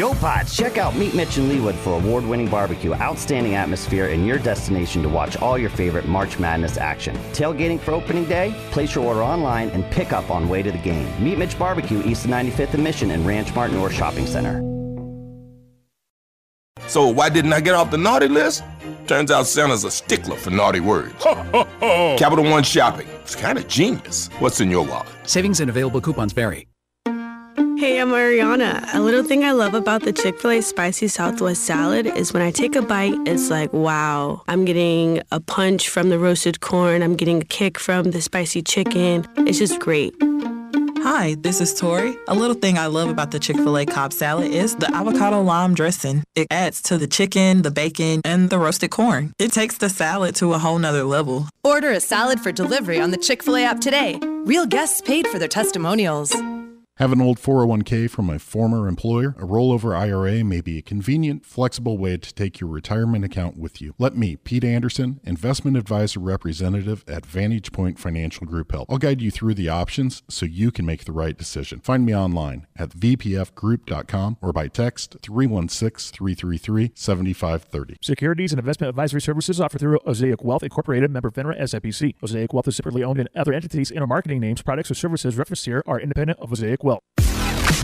Yo, Pods, check out Meat Mitch and Leawood for award winning barbecue, outstanding atmosphere, and your destination to watch all your favorite March Madness action. Tailgating for opening day? Place your order online and pick up on way to the game. Meat Mitch Barbecue, East of 95th and Mission, and Ranch Mart North Shopping Center. So, why didn't I get off the naughty list? Turns out Santa's a stickler for naughty words. Capital One Shopping. It's kind of genius. What's in your wallet? Savings and available coupons vary. Hey, I'm Ariana. A little thing I love about the Chick fil A Spicy Southwest salad is when I take a bite, it's like, wow, I'm getting a punch from the roasted corn, I'm getting a kick from the spicy chicken. It's just great. Hi, this is Tori. A little thing I love about the Chick fil A Cobb salad is the avocado lime dressing. It adds to the chicken, the bacon, and the roasted corn. It takes the salad to a whole nother level. Order a salad for delivery on the Chick fil A app today. Real guests paid for their testimonials. Have an old 401k from a former employer? A rollover IRA may be a convenient, flexible way to take your retirement account with you. Let me, Pete Anderson, investment advisor representative at Vantage Point Financial Group help. I'll guide you through the options so you can make the right decision. Find me online at vpfgroup.com or by text 316-333-7530. Securities and investment advisory services offered through Osaic Wealth Incorporated, member FINRA SIPC. Osaic Wealth is separately owned and other entities and our marketing names, products, or services referenced here are independent of Osaic Wealth.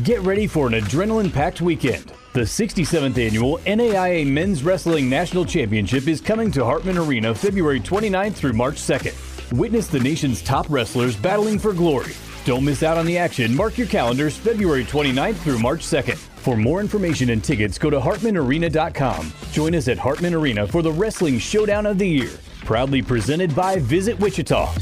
Get ready for an adrenaline packed weekend. The 67th annual NAIA Men's Wrestling National Championship is coming to Hartman Arena February 29th through March 2nd. Witness the nation's top wrestlers battling for glory. Don't miss out on the action. Mark your calendars February 29th through March 2nd. For more information and tickets, go to hartmanarena.com. Join us at Hartman Arena for the Wrestling Showdown of the Year. Proudly presented by Visit Wichita.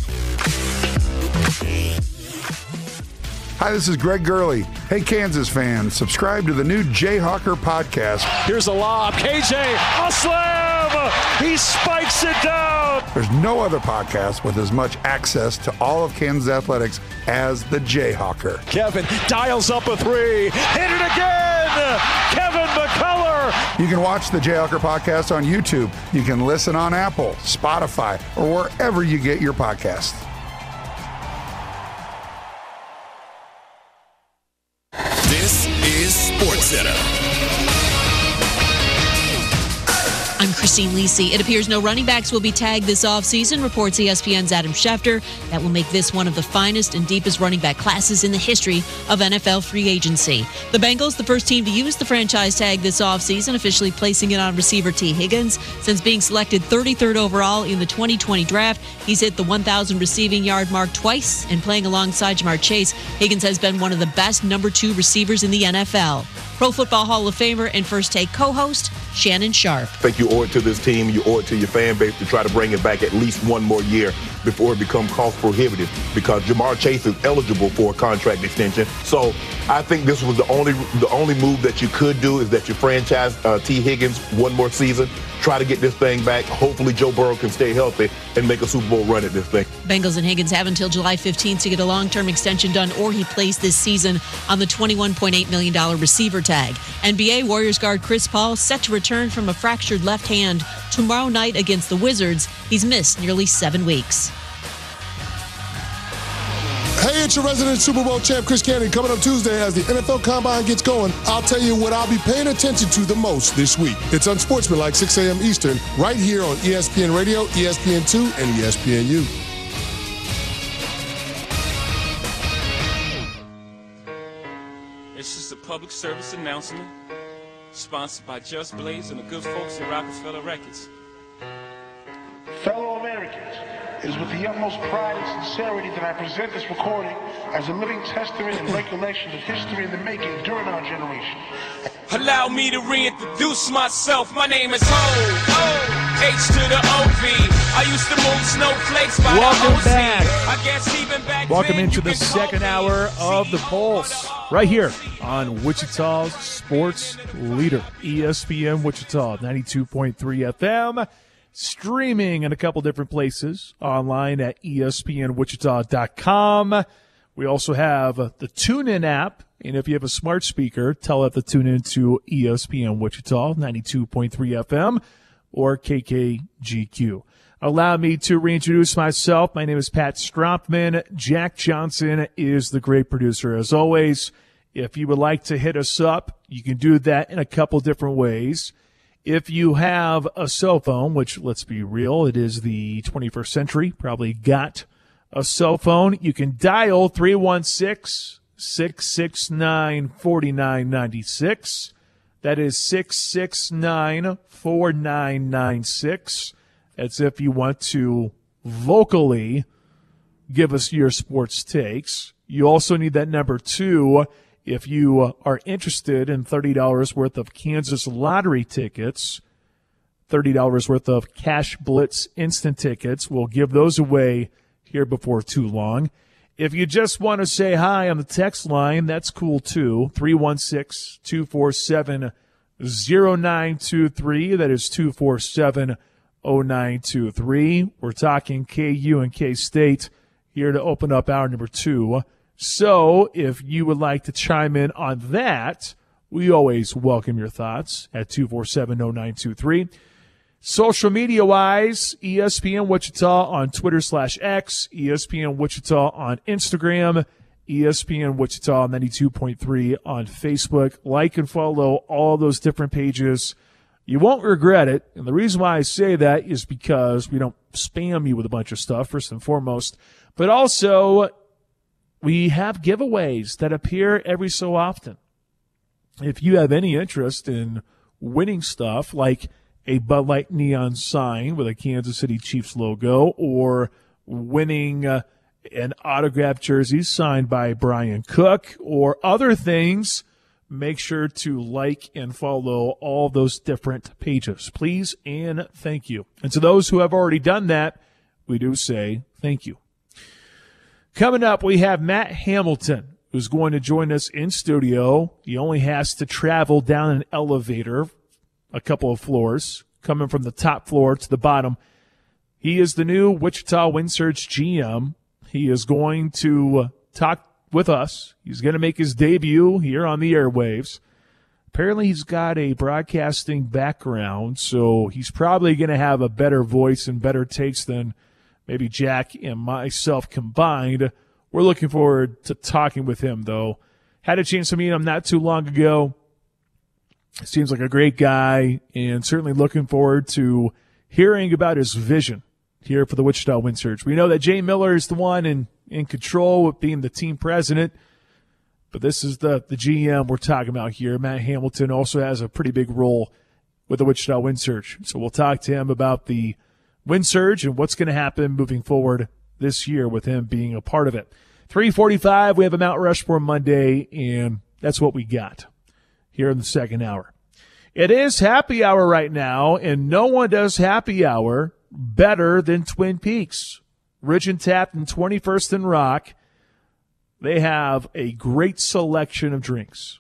Hi, this is Greg Gurley. Hey, Kansas fans, subscribe to the new Jayhawker podcast. Here's a lob. KJ, a slam! He spikes it down. There's no other podcast with as much access to all of Kansas athletics as the Jayhawker. Kevin dials up a three. Hit it again! Kevin McCullar. You can watch the Jayhawker podcast on YouTube. You can listen on Apple, Spotify, or wherever you get your podcasts. Christine Lisi. It appears no running backs will be tagged this offseason, reports ESPN's Adam Schefter. That will make this one of the finest and deepest running back classes in the history of NFL free agency. The Bengals, the first team to use the franchise tag this offseason, officially placing it on receiver Tee Higgins. Since being selected 33rd overall in the 2020 draft, he's hit the 1,000 receiving yard mark twice, and playing alongside Ja'Marr Chase, Higgins has been one of the best number two receivers in the NFL. Pro Football Hall of Famer and First Take co host Shannon Sharpe. I think you owe it to this team, you owe it to your fan base to try to bring it back at least one more year before it becomes cost prohibitive because Ja'Marr Chase is eligible for a contract extension. So I think this was the only the only move that you could do is that you franchise uh, Tee Higgins one more season, try to get this thing back. Hopefully Joe Burrow can stay healthy and make a Super Bowl run at this thing. Bengals and Higgins have until July 15th to get a long term extension done, or he plays this season on the $21.8 million receiver tag. NBA Warriors guard Chris Paul set to return from a fractured left hand tomorrow night against the Wizards. He's missed nearly seven weeks. Hey, it's your resident Super Bowl champ, Chris Canty, coming up Tuesday as the NFL Combine gets going. I'll tell you what I'll be paying attention to the most this week. It's Unsportsmanlike 6 a.m. Eastern, right here on ESPN Radio, ESPN2, and ESPNU. It's just a public service announcement sponsored by Just Blaze and the good folks at Rockefeller Records. Fellow Americans, it is with the utmost pride and sincerity that I present this recording as a living testament and recollection of history in the making during our generation. Allow me to reintroduce myself. My name is Ho, O, H to the O-V. I used to move snowflakes by Welcome the OC. back. I guess even back Welcome then into the second hour of the Pulse, right here on Wichita's sports leader, ESPN Wichita, 92.3 FM, streaming in a couple different places, online at espnwichita.com. We also have the TuneIn app, and if you have a smart speaker, tell it to tune in to ESPN Wichita, 92.3 FM, or KKGQ. Allow me to reintroduce myself. My name is Pat Strothman. Jack Johnson is the great producer as always. If you would like to hit us up, you can do that in a couple different ways. If you have a cell phone, which let's be real, it is the 21st century, probably got a cell phone, you can dial 316 669 4996. That is 669 4996. That's if you want to vocally give us your sports takes. You also need that number two if you uh, are interested in $30 worth of Kansas lottery tickets. $30 worth of Cash Blitz instant tickets. We'll give those away here before too long. If you just want to say hi on the text line, that's cool too. 316 247 0923. That is 247 0923. We're talking KU and K State here to open up hour number two. So if you would like to chime in on that, we always welcome your thoughts at 247 0923. Social media wise, ESPN Wichita on Twitter slash X, ESPN Wichita on Instagram, ESPN Wichita 92.3 on Facebook. Like and follow all those different pages. You won't regret it. And the reason why I say that is because we don't spam you with a bunch of stuff, first and foremost, but also we have giveaways that appear every so often. If you have any interest in winning stuff like a Bud Light neon sign with a Kansas City Chiefs logo or winning uh, an autographed jersey signed by Brian Cook or other things, make sure to like and follow all those different pages. Please and thank you. And to those who have already done that, we do say thank you. Coming up, we have Matt Hamilton, who's going to join us in studio. He only has to travel down an elevator a couple of floors, coming from the top floor to the bottom. He is the new Wichita Wind Surge GM. He is going to uh, talk with us. He's going to make his debut here on the airwaves. Apparently, he's got a broadcasting background, so he's probably going to have a better voice and better takes than maybe Jack and myself combined. We're looking forward to talking with him, though. Had a chance to meet him not too long ago. Seems like a great guy, and certainly looking forward to hearing about his vision here for the Wichita Wind Surge. We know that Jay Miller is the one in, in control of being the team president, but this is the, the GM we're talking about here. Matt Hamilton also has a pretty big role with the Wichita Wind Surge. So we'll talk to him about the Wind Surge and what's going to happen moving forward this year with him being a part of it. 345, we have a Mount Rushmore Monday, and that's what we got here in the second hour. It is happy hour right now, and no one does happy hour better than Twin Peaks. Ridge and and 21st and Rock. They have a great selection of drinks.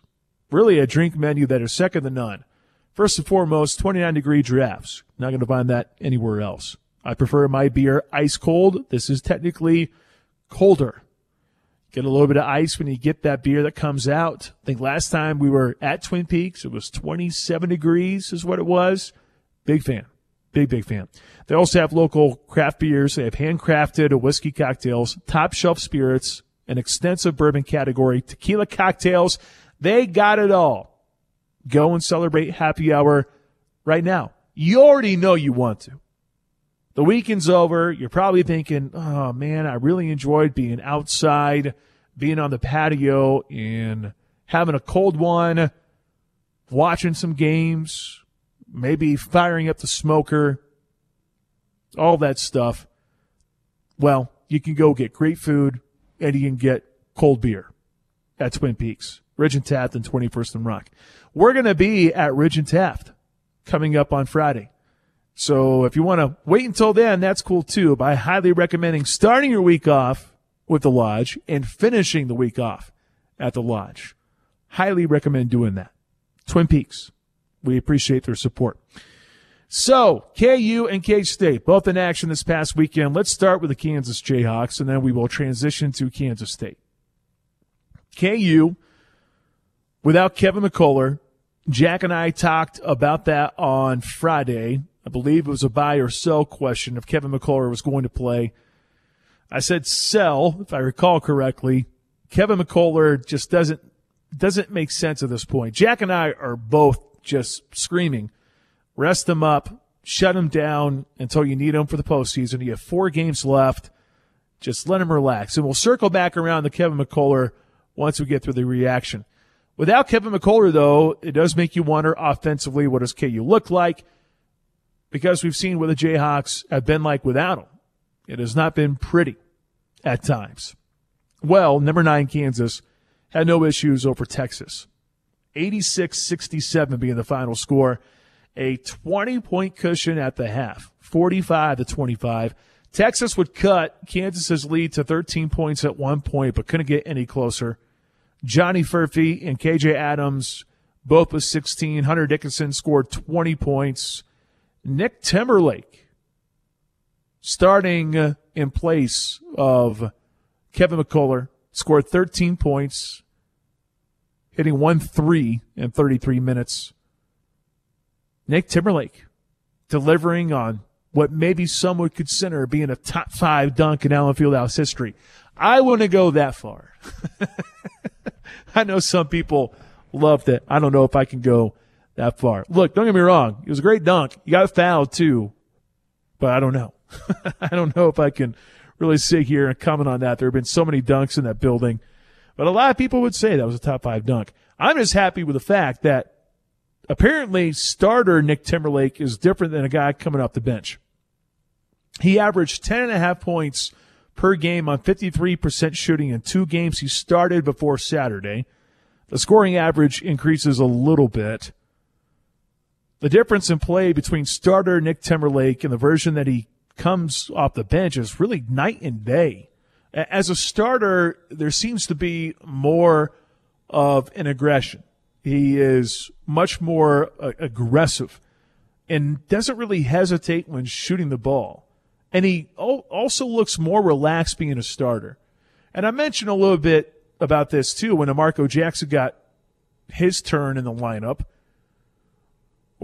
Really a drink menu that is second to none. First and foremost, 29 degree drafts. Not going to find that anywhere else. I prefer my beer ice cold. This is technically colder. Get a little bit of ice when you get that beer that comes out. I think last time we were at Twin Peaks, it was 27 degrees is what it was. Big fan. Big, big fan. They also have local craft beers. They have handcrafted whiskey cocktails, top shelf spirits, an extensive bourbon category, tequila cocktails. They got it all. Go and celebrate happy hour right now. You already know you want to. The weekend's over. You're probably thinking, oh man, I really enjoyed being outside, being on the patio and having a cold one, watching some games, maybe firing up the smoker, all that stuff. Well, you can go get great food and you can get cold beer at Twin Peaks, Ridge and Taft and 21st and Rock. We're going to be at Ridge and Taft coming up on Friday. So if you want to wait until then, that's cool too. But I highly recommending starting your week off with the lodge and finishing the week off at the lodge. Highly recommend doing that. Twin Peaks. We appreciate their support. So, KU and K State, both in action this past weekend. Let's start with the Kansas Jayhawks and then we will transition to Kansas State. KU, without Kevin McCullar, Jack and I talked about that on Friday. I believe it was a buy or sell question if Kevin McCullar was going to play. I said sell, if I recall correctly. Kevin McCullar just doesn't doesn't make sense at this point. Jack and I are both just screaming, rest them up, shut them down until you need them for the postseason. You have four games left. Just let them relax. And we'll circle back around to Kevin McCullar once we get through the reaction. Without Kevin McCullar, though, it does make you wonder offensively what does KU look like? Because we've seen what the Jayhawks have been like without him. It has not been pretty at times. Well, number nine, Kansas had no issues over Texas. 86 67 being the final score. A 20 point cushion at the half, 45 to 25. Texas would cut Kansas's lead to 13 points at one point, but couldn't get any closer. Johnny Furphy and KJ Adams both with 16. Hunter Dickinson scored 20 points. Nick Timberlake starting uh, in place of Kevin McCullar scored 13 points, hitting one three in 33 minutes. Nick Timberlake delivering on what maybe some would consider being a top five dunk in Allen Fieldhouse history. I wouldn't go that far. I know some people loved it. I don't know if I can go that far. Look, don't get me wrong. It was a great dunk. You got fouled too, but I don't know. I don't know if I can really sit here and comment on that. There have been so many dunks in that building, but a lot of people would say that was a top five dunk. I'm just happy with the fact that apparently starter Nick Timberlake is different than a guy coming off the bench. He averaged 10 and a half points per game on 53% shooting in two games he started before Saturday. The scoring average increases a little bit. The difference in play between starter Nick Timberlake and the version that he comes off the bench is really night and day. As a starter, there seems to be more of an aggression. He is much more uh, aggressive and doesn't really hesitate when shooting the ball. And he also looks more relaxed being a starter. And I mentioned a little bit about this too when Marco Jackson got his turn in the lineup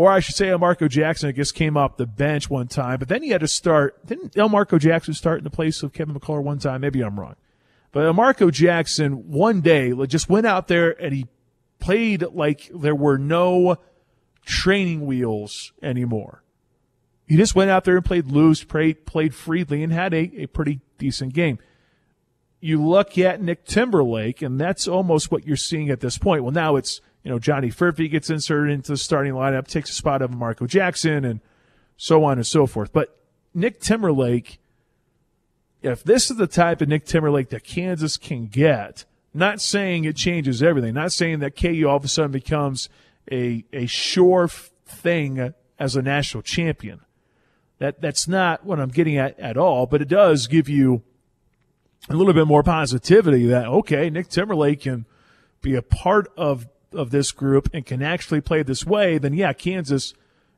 or I should say, Marco Jackson, I guess, came off the bench one time, but then he had to start. Didn't Marco Jackson start in the place of Kevin McCullar one time? Maybe I'm wrong. But Marco Jackson, one day, just went out there and he played like there were no training wheels anymore. He just went out there and played loose, played, played freely, and had a, a pretty decent game. You look at Nick Timberlake, and that's almost what you're seeing at this point. Well, now it's you know, Johnny Furphy gets inserted into the starting lineup, takes a spot of Marco Jackson, and so on and so forth. But Nick Timberlake, if this is the type of Nick Timberlake that Kansas can get, not saying it changes everything, not saying that KU all of a sudden becomes a, a sure thing as a national champion. That, that's not what I'm getting at at all, but it does give you a little bit more positivity that, okay, Nick Timberlake can be a part of of this group and can actually play this way, then yeah, Kansas,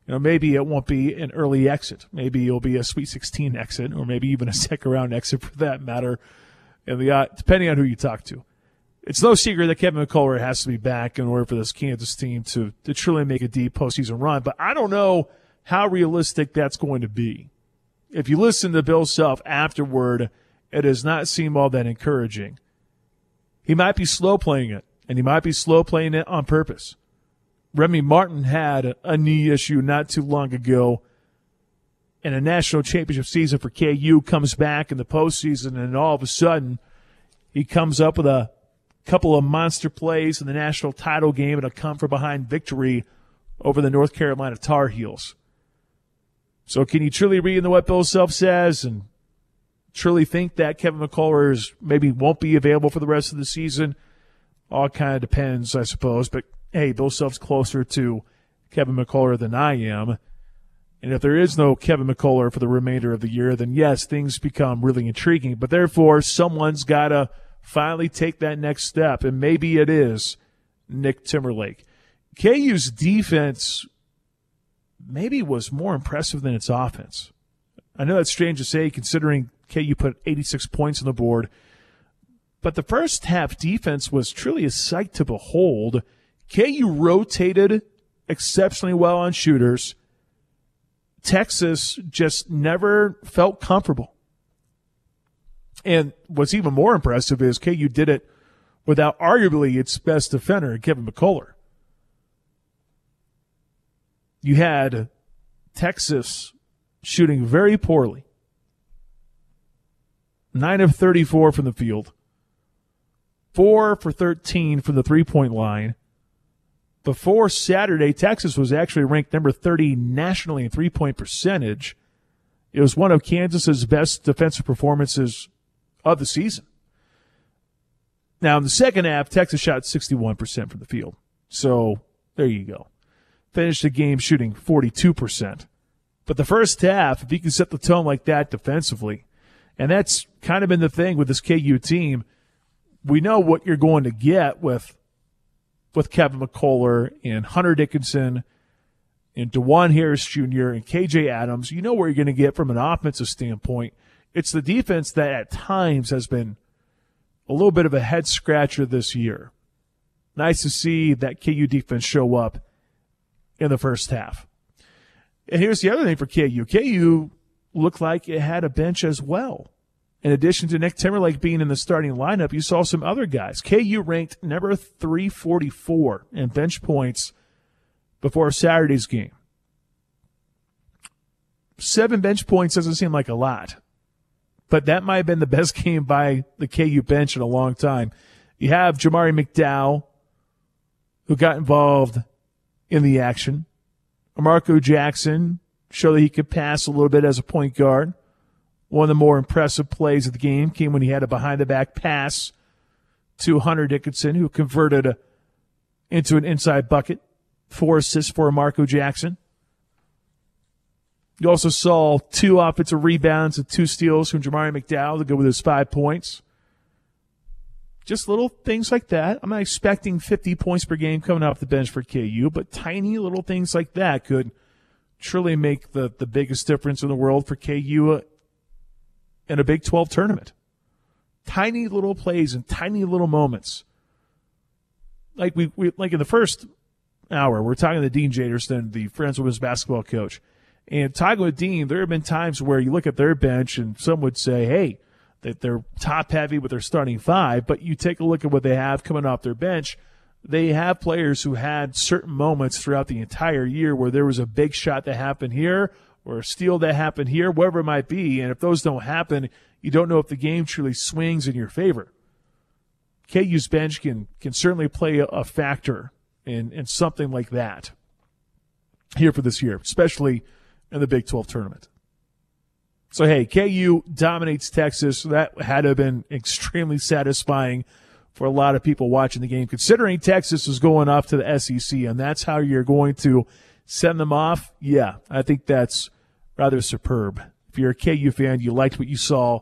you know, maybe it won't be an early exit. Maybe it'll be a Sweet 16 exit, or maybe even a second round exit for that matter. And the uh, depending on who you talk to, it's no secret that Kevin McCullar has to be back in order for this Kansas team to to truly make a deep postseason run. But I don't know how realistic that's going to be. If you listen to Bill Self afterward, it does not seem all that encouraging. He might be slow playing it and he might be slow playing it on purpose. Remy Martin had a knee issue not too long ago, and a national championship season for KU comes back in the postseason, and all of a sudden he comes up with a couple of monster plays in the national title game and a come from behind victory over the North Carolina Tar Heels. So can you truly read into what Bill Self says and truly think that Kevin McCullar is maybe won't be available for the rest of the season? all kind of depends, I suppose. But hey, Bill Self's closer to Kevin McCullar than I am. And if there is no Kevin McCullar for the remainder of the year, then yes, things become really intriguing. But therefore, someone's got to finally take that next step. And maybe it is Nick Timberlake. KU's defense maybe was more impressive than its offense. I know that's strange to say considering KU put 86 points on the board but the first half defense was truly a sight to behold. KU rotated exceptionally well on shooters. Texas just never felt comfortable. And what's even more impressive is KU did it without arguably its best defender, Kevin McCullar. You had Texas shooting very poorly. 9 of 34 from the field. 4 for 13 from the three point line. Before Saturday, Texas was actually ranked number 30 nationally in three point percentage. It was one of Kansas's best defensive performances of the season. Now, in the second half, Texas shot 61% from the field. So there you go. Finished the game shooting 42%. But the first half, if you can set the tone like that defensively, and that's kind of been the thing with this KU team, we know what you're going to get with with Kevin McCullar and Hunter Dickinson and Dajuan Harris Jr. and KJ Adams. You know where you're going to get from an offensive standpoint. It's the defense that at times has been a little bit of a head scratcher this year. Nice to see that KU defense show up in the first half. And here's the other thing for KU. KU looked like it had a bench as well. In addition to Nick Timberlake being in the starting lineup, you saw some other guys. KU ranked number 344 in bench points before Saturday's game. Seven bench points doesn't seem like a lot, but that might have been the best game by the KU bench in a long time. You have Jamari McDowell, who got involved in the action. Marco Jackson showed that he could pass a little bit as a point guard. One of the more impressive plays of the game came when he had a behind the back pass to Hunter Dickinson, who converted a, into an inside bucket. Four assists for Marco Jackson. You also saw two offensive rebounds and two steals from Jamari McDowell to go with his five points. Just little things like that. I'm not expecting 50 points per game coming off the bench for KU, but tiny little things like that could truly make the, the biggest difference in the world for KU uh, in a Big 12 tournament. Tiny little plays and tiny little moments. Like we, we like in the first hour, we're talking to Dean Jaderston, the Friends Women's basketball coach. And talking with Dean, there have been times where you look at their bench and some would say, hey, that they're top heavy with their starting five, but you take a look at what they have coming off their bench. They have players who had certain moments throughout the entire year where there was a big shot that happened here or a steal that happened here, whatever it might be. And if those don't happen, you don't know if the game truly swings in your favor. KU's bench can can certainly play a, factor in, in something like that here for this year, especially in the Big 12 tournament. So, hey, KU dominates Texas. That had to have been extremely satisfying for a lot of people watching the game, considering Texas is going off to the SEC, and that's how you're going to send them off. Yeah, I think that's rather superb. If you're a KU fan, you liked what you saw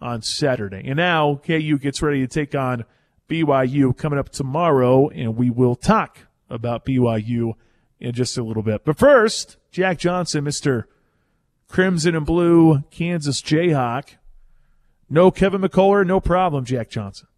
on Saturday. And now KU gets ready to take on BYU coming up tomorrow, and we will talk about BYU in just a little bit. But first, Jack Johnson, Mr. Crimson and Blue Kansas Jayhawk. No Kevin McCullar, no problem, Jack Johnson.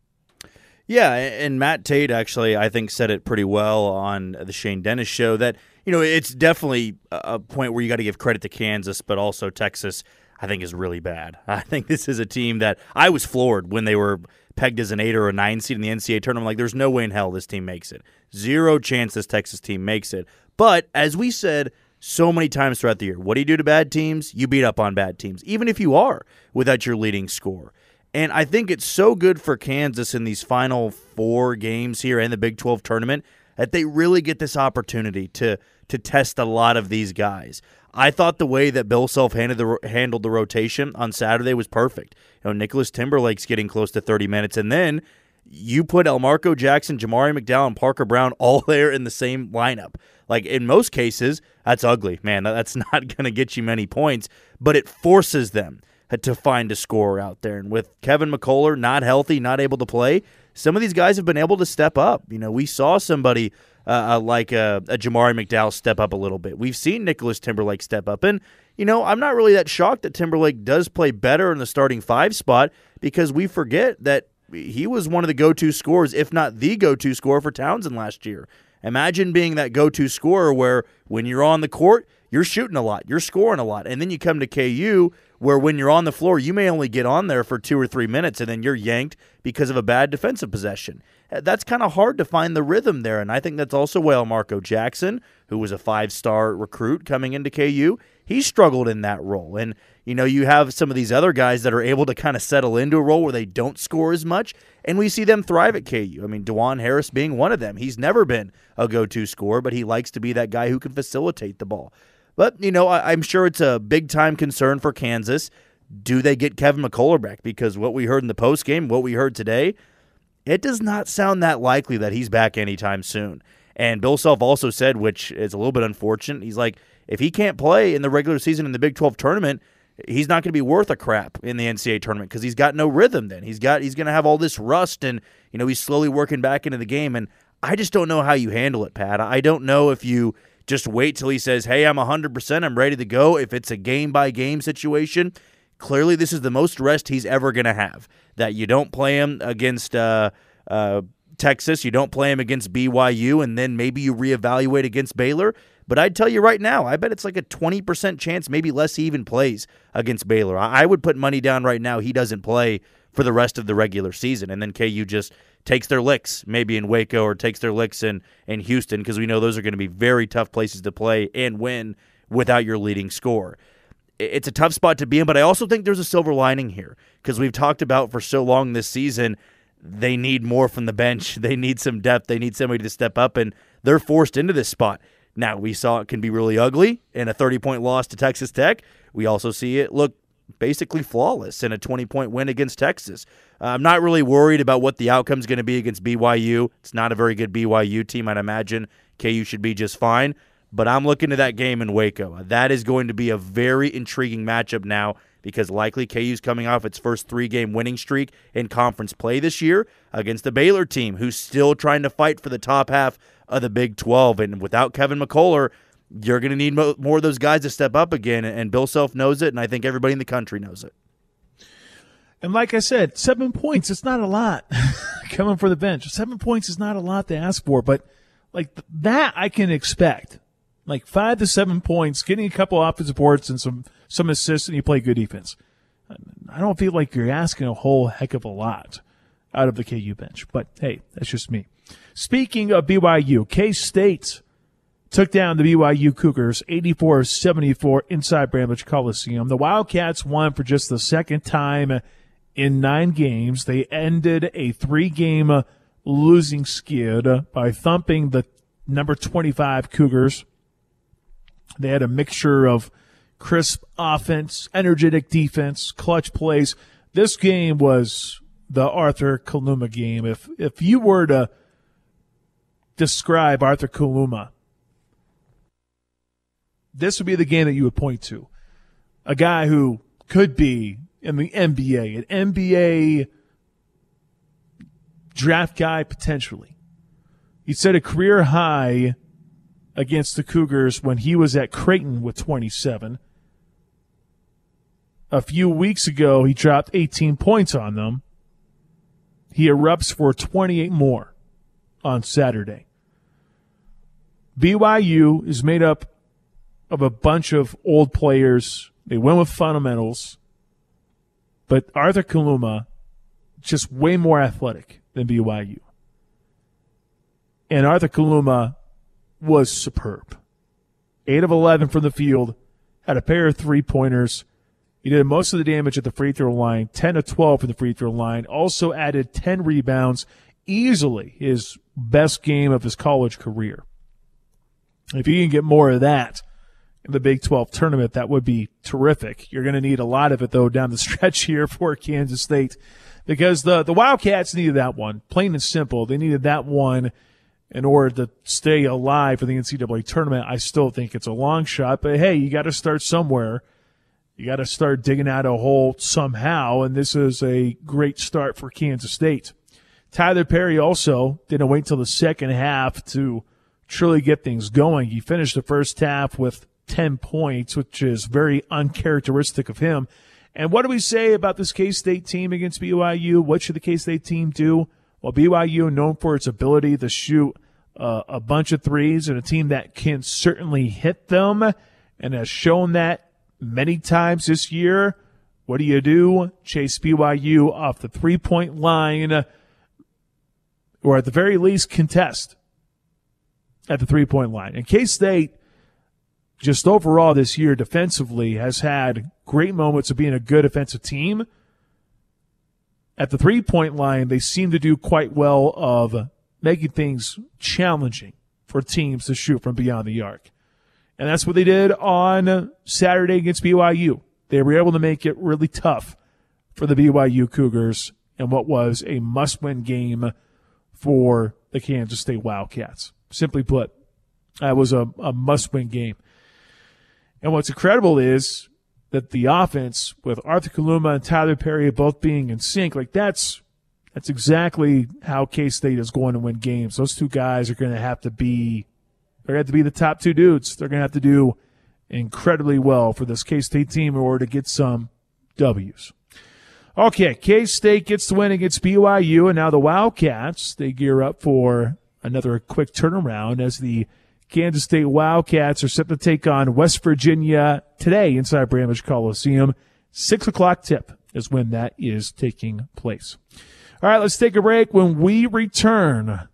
Yeah, and Matt Tait actually, I think, said it pretty well on the Shane Dennis show that, you know, it's definitely a point where you got to give credit to Kansas, but also Texas, I think, is really bad. I think this is a team that I was floored when they were pegged as an eight or a nine seed in the NCAA tournament. Like, there's no way in hell this team makes it. Zero chance this Texas team makes it. But as we said, so many times throughout the year. What do you do to bad teams? You beat up on bad teams, even if you are without your leading score. And I think it's so good for Kansas in these final four games here in the Big 12 tournament that they really get this opportunity to to test a lot of these guys. I thought the way that Bill Self handled the, handled the rotation on Saturday was perfect. You know, Nicholas Timberlake's getting close to 30 minutes, and then you put Elmarko Jackson, Jamari McDowell, and Parker Brown all there in the same lineup. Like in most cases, that's ugly, man. That's not going to get you many points, but it forces them to find a score out there. And with Kevin McCullar not healthy, not able to play, some of these guys have been able to step up. You know, we saw somebody uh, uh like a, a Jamari McDowell step up a little bit. We've seen Nicholas Timberlake step up. And, you know, I'm not really that shocked that Timberlake does play better in the starting five spot because we forget that he was one of the go-to scorers, if not the go-to scorer for Towson last year. Imagine being that go-to scorer where when you're on the court, you're shooting a lot, you're scoring a lot, and then you come to KU where when you're on the floor, you may only get on there for two or three minutes, and then you're yanked because of a bad defensive possession. Uh, that's kind of hard to find the rhythm there. And I think that's also why Marco Jackson, who was a five star recruit coming into KU, he struggled in that role. And, you know, you have some of these other guys that are able to kind of settle into a role where they don't score as much, and we see them thrive at KU. I mean, Dajuan Harris being one of them. He's never been a go to scorer, but he likes to be that guy who can facilitate the ball. But, you know, I, am sure it's a big time concern for Kansas. Do they get Kevin McCullar back? Because what we heard in the post game, what we heard today, it does not sound that likely that he's back anytime soon. And Bill Self also said, which is a little bit unfortunate, he's like, if he can't play in the regular season in the Big 12 tournament, he's not going to be worth a crap in the NCAA tournament because he's got no rhythm. Then he's got he's going to have all this rust, and you know he's slowly working back into the game. And I just don't know how you handle it, Pat. I don't know if you just wait till he says, "Hey, I'm 100%, I'm ready to go." If it's a game by game situation, clearly this is the most rest he's ever going to have. That you don't play him against. Uh, uh, Texas, you don't play him against BYU, and then maybe you reevaluate against Baylor. But I'd tell you right now, I bet it's like a 20% chance, maybe less, he even plays against Baylor. I would put money down right now he doesn't play for the rest of the regular season. And then KU just takes their licks, maybe in Waco or takes their licks in, in Houston, because we know those are going to be very tough places to play and win without your leading score. It's a tough spot to be in, but I also think there's a silver lining here because we've talked about for so long this season they need more from the bench. They need some depth. They need somebody to step up, and they're forced into this spot. Now, we saw it can be really ugly in a 30 point loss to Texas Tech. We also see it look basically flawless in a 20 point win against Texas. Uh, I'm not really worried about what the outcome is going to be against BYU. It's not a very good BYU team. I'd imagine KU should be just fine. But I'm looking to that game in Waco. That is going to be a very intriguing matchup now because likely KU's coming off its first three game winning streak in conference play this year against the Baylor team, who's still trying to fight for the top half of the Big 12. And without Kevin McCullar, you're going to need mo- more of those guys to step up again. And Bill Self knows it, and I think everybody in the country knows it. And like I said, seven points, it's not a lot coming for the bench. Seven points is not a lot to ask for, but like that I can expect. Like five to seven points, getting a couple offensive boards and some, some assists, and you play good defense. I don't feel like you're asking a whole heck of a lot out of the KU bench, but hey, that's just me. Speaking of BYU, K State took down the BYU Cougars 84 74 inside Bramlage Coliseum. The Wildcats won for just the second time in nine games. They ended a three game losing skid by thumping the number 25 Cougars. They had a mixture of crisp offense, energetic defense, clutch plays. This game was the Arthur Kaluma game. If if you were to describe Arthur Kaluma, this would be the game that you would point to. A guy who could be in the NBA, an NBA draft guy potentially. He set a career high against the Cougars when he was at Creighton with 27. A few weeks ago, he dropped 18 points on them. He erupts for 28 more on Saturday. BYU is made up of a bunch of old players. They went with fundamentals, but Arthur Kaluma just way more athletic than BYU. And Arthur Kaluma was superb. 8 of 11 from the field, had a pair of three pointers. He did most of the damage at the free throw line, 10 of 12 from the free throw line, also added 10 rebounds, easily his best game of his college career. If you can get more of that in the Big 12 tournament, that would be terrific. You're going to need a lot of it, though, down the stretch here for Kansas State because the, the Wildcats needed that one, plain and simple. They needed that one in order to stay alive for the NCAA tournament. I still think it's a long shot, but hey, you got to start somewhere. You got to start digging out a hole somehow, and this is a great start for Kansas State. Tylor Perry also didn't wait till the second half to truly get things going. He finished the first half with 10 points, which is very uncharacteristic of him. And what do we say about this K State team against BYU? What should the K State team do? Well, BYU known for its ability to shoot uh, a bunch of threes and a team that can certainly hit them and has shown that many times this year. What do you do? Chase BYU off the three point line or at the very least contest at the three point line. And K State, just overall this year defensively, has had great moments of being a good offensive team. At the three point line, they seem to do quite well of making things challenging for teams to shoot from beyond the arc. And that's what they did on Saturday against BYU. They were able to make it really tough for the BYU Cougars and what was a must win game for the Kansas State Wildcats. Simply put, that was a, a must win game. And what's incredible is that the offense with Arthur Kaluma and Tylor Perry both being in sync, like that's that's exactly how K State is going to win games. Those two guys are going to have to be they're going to have to be the top two dudes. They're going to have to do incredibly well for this K State team in order to get some W's. Okay, K State gets the win against BYU, and now the Wildcats they gear up for another quick turnaround as the Kansas State Wildcats are set to take on West Virginia today inside Bramlage Coliseum. Six o'clock tip is when that is taking place. All right, let's take a break. When we return,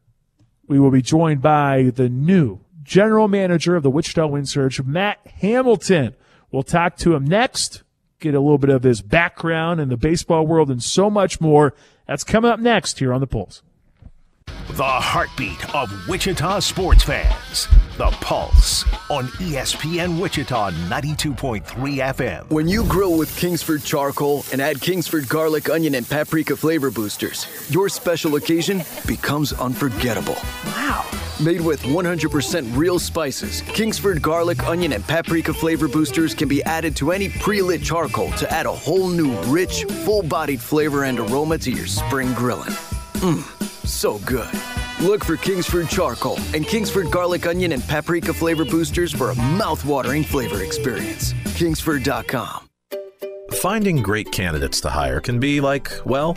we will be joined by the new general manager of the Wichita Wind Surge, Matt Hamilton. We'll talk to him next, get a little bit of his background in the baseball world and so much more. That's coming up next here on The Pulse. The heartbeat of Wichita sports fans. The Pulse on ESPN Wichita 92.3 FM. When you grill with Kingsford charcoal and add Kingsford garlic, onion, and paprika flavor boosters, your special occasion becomes unforgettable. Wow. Made with 100% real spices, Kingsford garlic, onion, and paprika flavor boosters can be added to any pre lit charcoal to add a whole new, rich, full bodied flavor and aroma to your spring grilling. Mmm, so good. Look for Kingsford Charcoal and Kingsford Garlic Onion and Paprika flavor boosters for a mouth-watering flavor experience. Kingsford.com. Finding great candidates to hire can be like, well,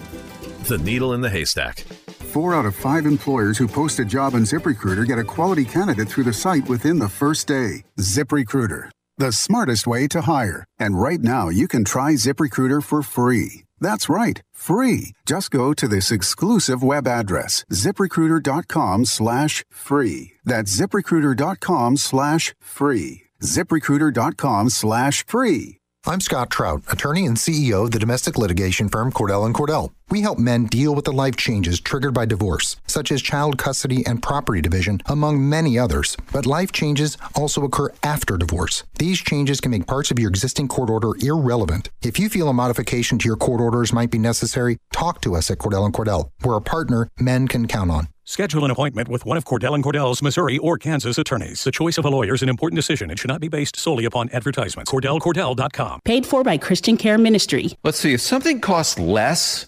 The needle in the haystack. Four out of five employers who post a job on ZipRecruiter get a quality candidate through the site within the first day. ZipRecruiter, the smartest way to hire. And right now, you can try ZipRecruiter for free. That's right, free. Just go to this exclusive web address, ziprecruiter.com slash free. That's ziprecruiter.com slash free. ziprecruiter.com slash free. I'm Scott Trout, attorney and CEO of the domestic litigation firm Cordell and Cordell. We help men deal with the life changes triggered by divorce, such as child custody and property division, among many others. But life changes also occur after divorce. These changes can make parts of your existing court order irrelevant. If you feel a modification to your court orders might be necessary, talk to us at Cordell and Cordell. We're a partner men can count on. Schedule an appointment with one of Cordell and Cordell's Missouri or Kansas attorneys. The choice of a lawyer is an important decision and should not be based solely upon advertisements. CordellCordell.com. Paid for by Christian Care Ministry. Let's see, if something costs less,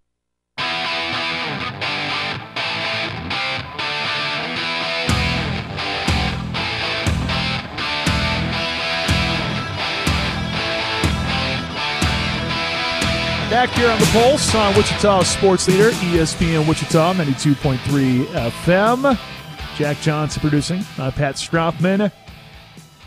Back here on the Pulse on Wichita Sports Leader, ESPN Wichita 92.3 FM. Jack Johnson producing. Pat Strothman.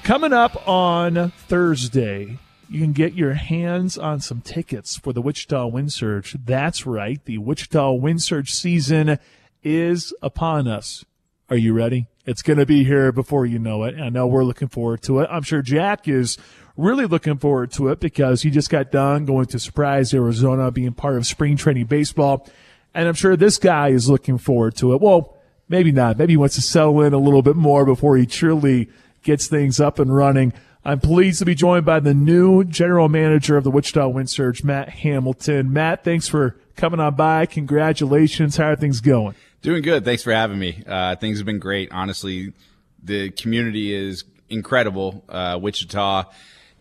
Coming up on Thursday, you can get your hands on some tickets for the Wichita Wind Surge. That's right, the Wichita Wind Surge season is upon us. Are you ready? It's going to be here before you know it. I know we're looking forward to it. I'm sure Jack is really looking forward to it because he just got done going to Surprise, Arizona, being part of spring training baseball. And I'm sure this guy is looking forward to it. Well, maybe not. Maybe he wants to settle in a little bit more before he truly gets things up and running. I'm pleased to be joined by the new general manager of the Wichita Wind Surge, Matt Hamilton. Matt, thanks for coming on by. Congratulations. How are things going? Doing good. Thanks for having me. Uh, things have been great. Honestly, the community is incredible. Uh, Wichita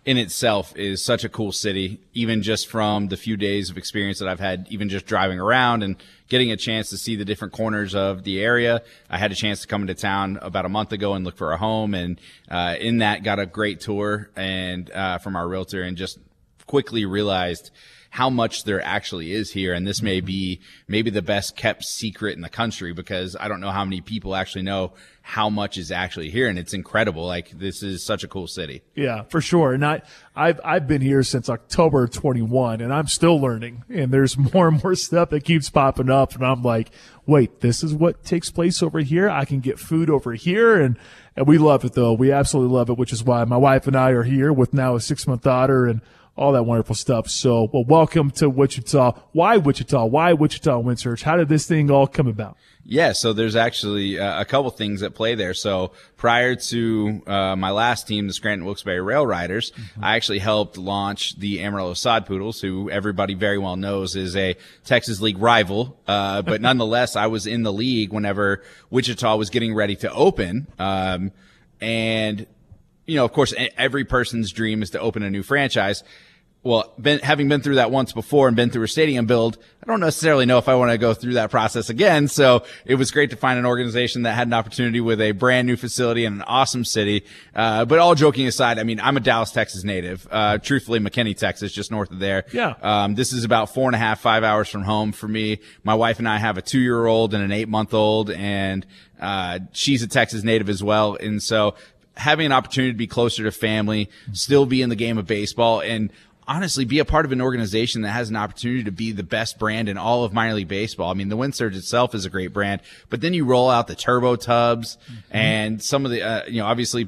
in itself is such a cool city, even just from the few days of experience that I've had, even just driving around and getting a chance to see the different corners of the area. I had a chance to come into town about a month ago and look for a home, and uh, in that got a great tour and uh, from our realtor, and just quickly realized how much there actually is here. And this may be maybe the best kept secret in the country because I don't know how many people actually know how much is actually here. And it's incredible. Like this is such a cool city. Yeah, for sure. And I, I've, I've been here since October 21 and I'm still learning and there's more and more stuff that keeps popping up. And I'm like, wait, this is what takes place over here. I can get food over here. And, and we love it though. We absolutely love it, which is why my wife and I are here with now a six month daughter and all that wonderful stuff. So, well, welcome to Wichita. Why Wichita? Why Wichita Wind Surge? How did this thing all come about? Yeah, so there's actually uh, a couple things at play there. So prior to uh, my last team, the Scranton Wilkes-Barre Rail Riders, mm-hmm. I actually helped launch the Amarillo Sod Poodles, who everybody very well knows is a Texas League rival. Uh, but nonetheless, I was in the league whenever Wichita was getting ready to open. Um, and you know, of course, every person's dream is to open a new franchise. Well, been, having been through that once before and been through a stadium build, I don't necessarily know if I want to go through that process again. So it was great to find an organization that had an opportunity with a brand new facility in an awesome city. Uh, but all joking aside, I mean, I'm a Dallas, Texas native. Uh, truthfully, McKinney, Texas, just north of there. Yeah. Um, this is about four and a half, five hours from home for me. My wife and I have a two year old and an eight month old and, uh, she's a Texas native as well. And so having an opportunity to be closer to family, still be in the game of baseball, and honestly be a part of an organization that has an opportunity to be the best brand in all of minor league baseball. I mean, the Wind Surge itself is a great brand, but then you roll out the Turbo Tubs mm-hmm. and some of the, uh, you know, obviously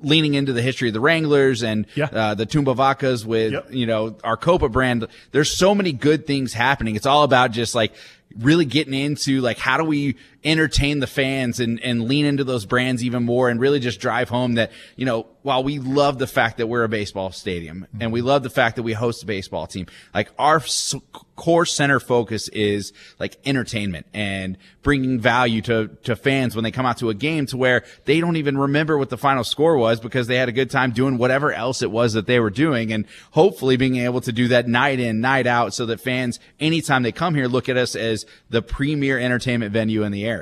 leaning into the history of the Wranglers and yeah. uh, the Tumbavacas with, yep. you know, our Copa brand. There's so many good things happening. It's all about just like really getting into like how do we entertain the fans and, and lean into those brands even more and really just drive home that, you know, while we love the fact that we're a baseball stadium and we love the fact that we host a baseball team, like our core center focus is like entertainment and bringing value to, to fans when they come out to a game to where they don't even remember what the final score was because they had a good time doing whatever else it was that they were doing. And hopefully being able to do that night in, night out so that fans, anytime they come here, look at us as the premier entertainment venue in the area.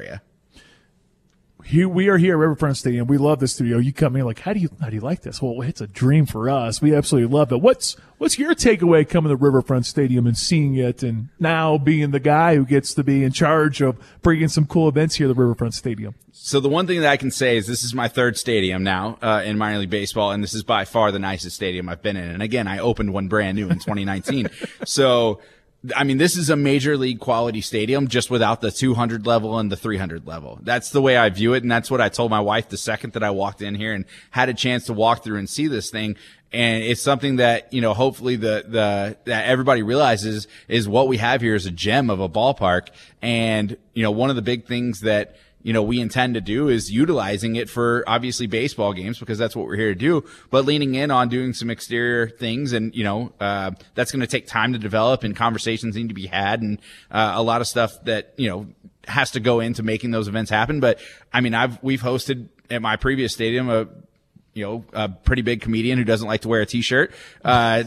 Here, we are here at Riverfront Stadium. We love this studio. You come in like, how do you how do you like this? Well, it's a dream for us. We absolutely love it. What's what's your takeaway coming to Riverfront Stadium and seeing it, and now being the guy who gets to be in charge of bringing some cool events here at the Riverfront Stadium? So the one thing that I can say is this is my third stadium now uh, in minor league baseball, and this is by far the nicest stadium I've been in. And again, I opened one brand new in 2019. so I mean, this is a major league quality stadium just without the 200 level and the 300 level. That's the way I view it. And that's what I told my wife the second that I walked in here and had a chance to walk through and see this thing. And it's something that, you know, hopefully the, the, that everybody realizes is what we have here is a gem of a ballpark. And, you know, one of the big things that, you know, we intend to do is utilizing it for obviously baseball games because that's what we're here to do, but leaning in on doing some exterior things. And, you know, uh, that's going to take time to develop and conversations need to be had and, uh, a lot of stuff that, you know, has to go into making those events happen. But I mean, I've, we've hosted at my previous stadium a you know, a pretty big comedian who doesn't like to wear a t-shirt. Uh,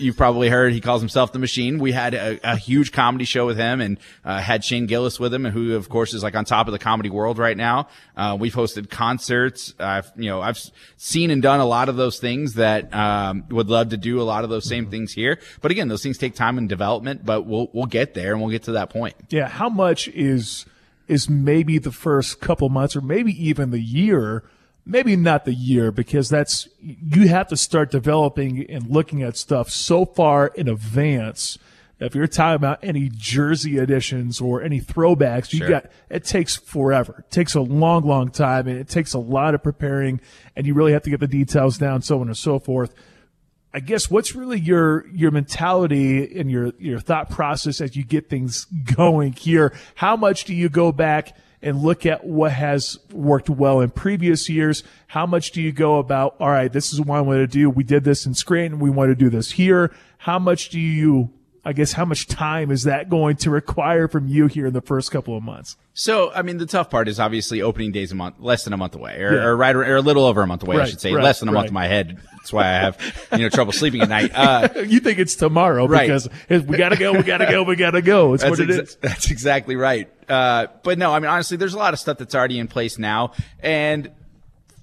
you've probably heard he calls himself the machine. We had a, a huge comedy show with him and, uh, had Shane Gillis with him, who of course is like on top of the comedy world right now. Uh, we've hosted concerts. I've, you know, I've seen and done a lot of those things that, um, would love to do a lot of those same things here. But again, those things take time and development, but we'll, we'll get there and we'll get to that point. Yeah. How much is, is maybe the first couple months or maybe even the year maybe not the year because that's you have to start developing and looking at stuff so far in advance. If you're talking about any jersey additions or any throwbacks, you Sure. got it takes forever. It takes a long, long time, and it takes a lot of preparing, and you really have to get the details down, so on and so forth. I guess what's really your your mentality and your your thought process as you get things going here? How much do you go back and look at what has worked well in previous years? How much do you go about? All right, this is what I want to do. We did this in Scranton. We want to do this here. How much do you? I guess how much time is that going to require from you here in the first couple of months? So, I mean, the tough part is obviously opening days a month, less than a month away, or, Yeah. or right, or a little over a month away, I should say, right, less than a month right. in my head. That's why I have, you know, trouble sleeping at night. Uh, you think it's tomorrow Right. because we gotta go, we gotta go, we gotta go. It's what it exa- is. That's exactly right. Uh, but no, I mean, honestly, there's a lot of stuff that's already in place now. And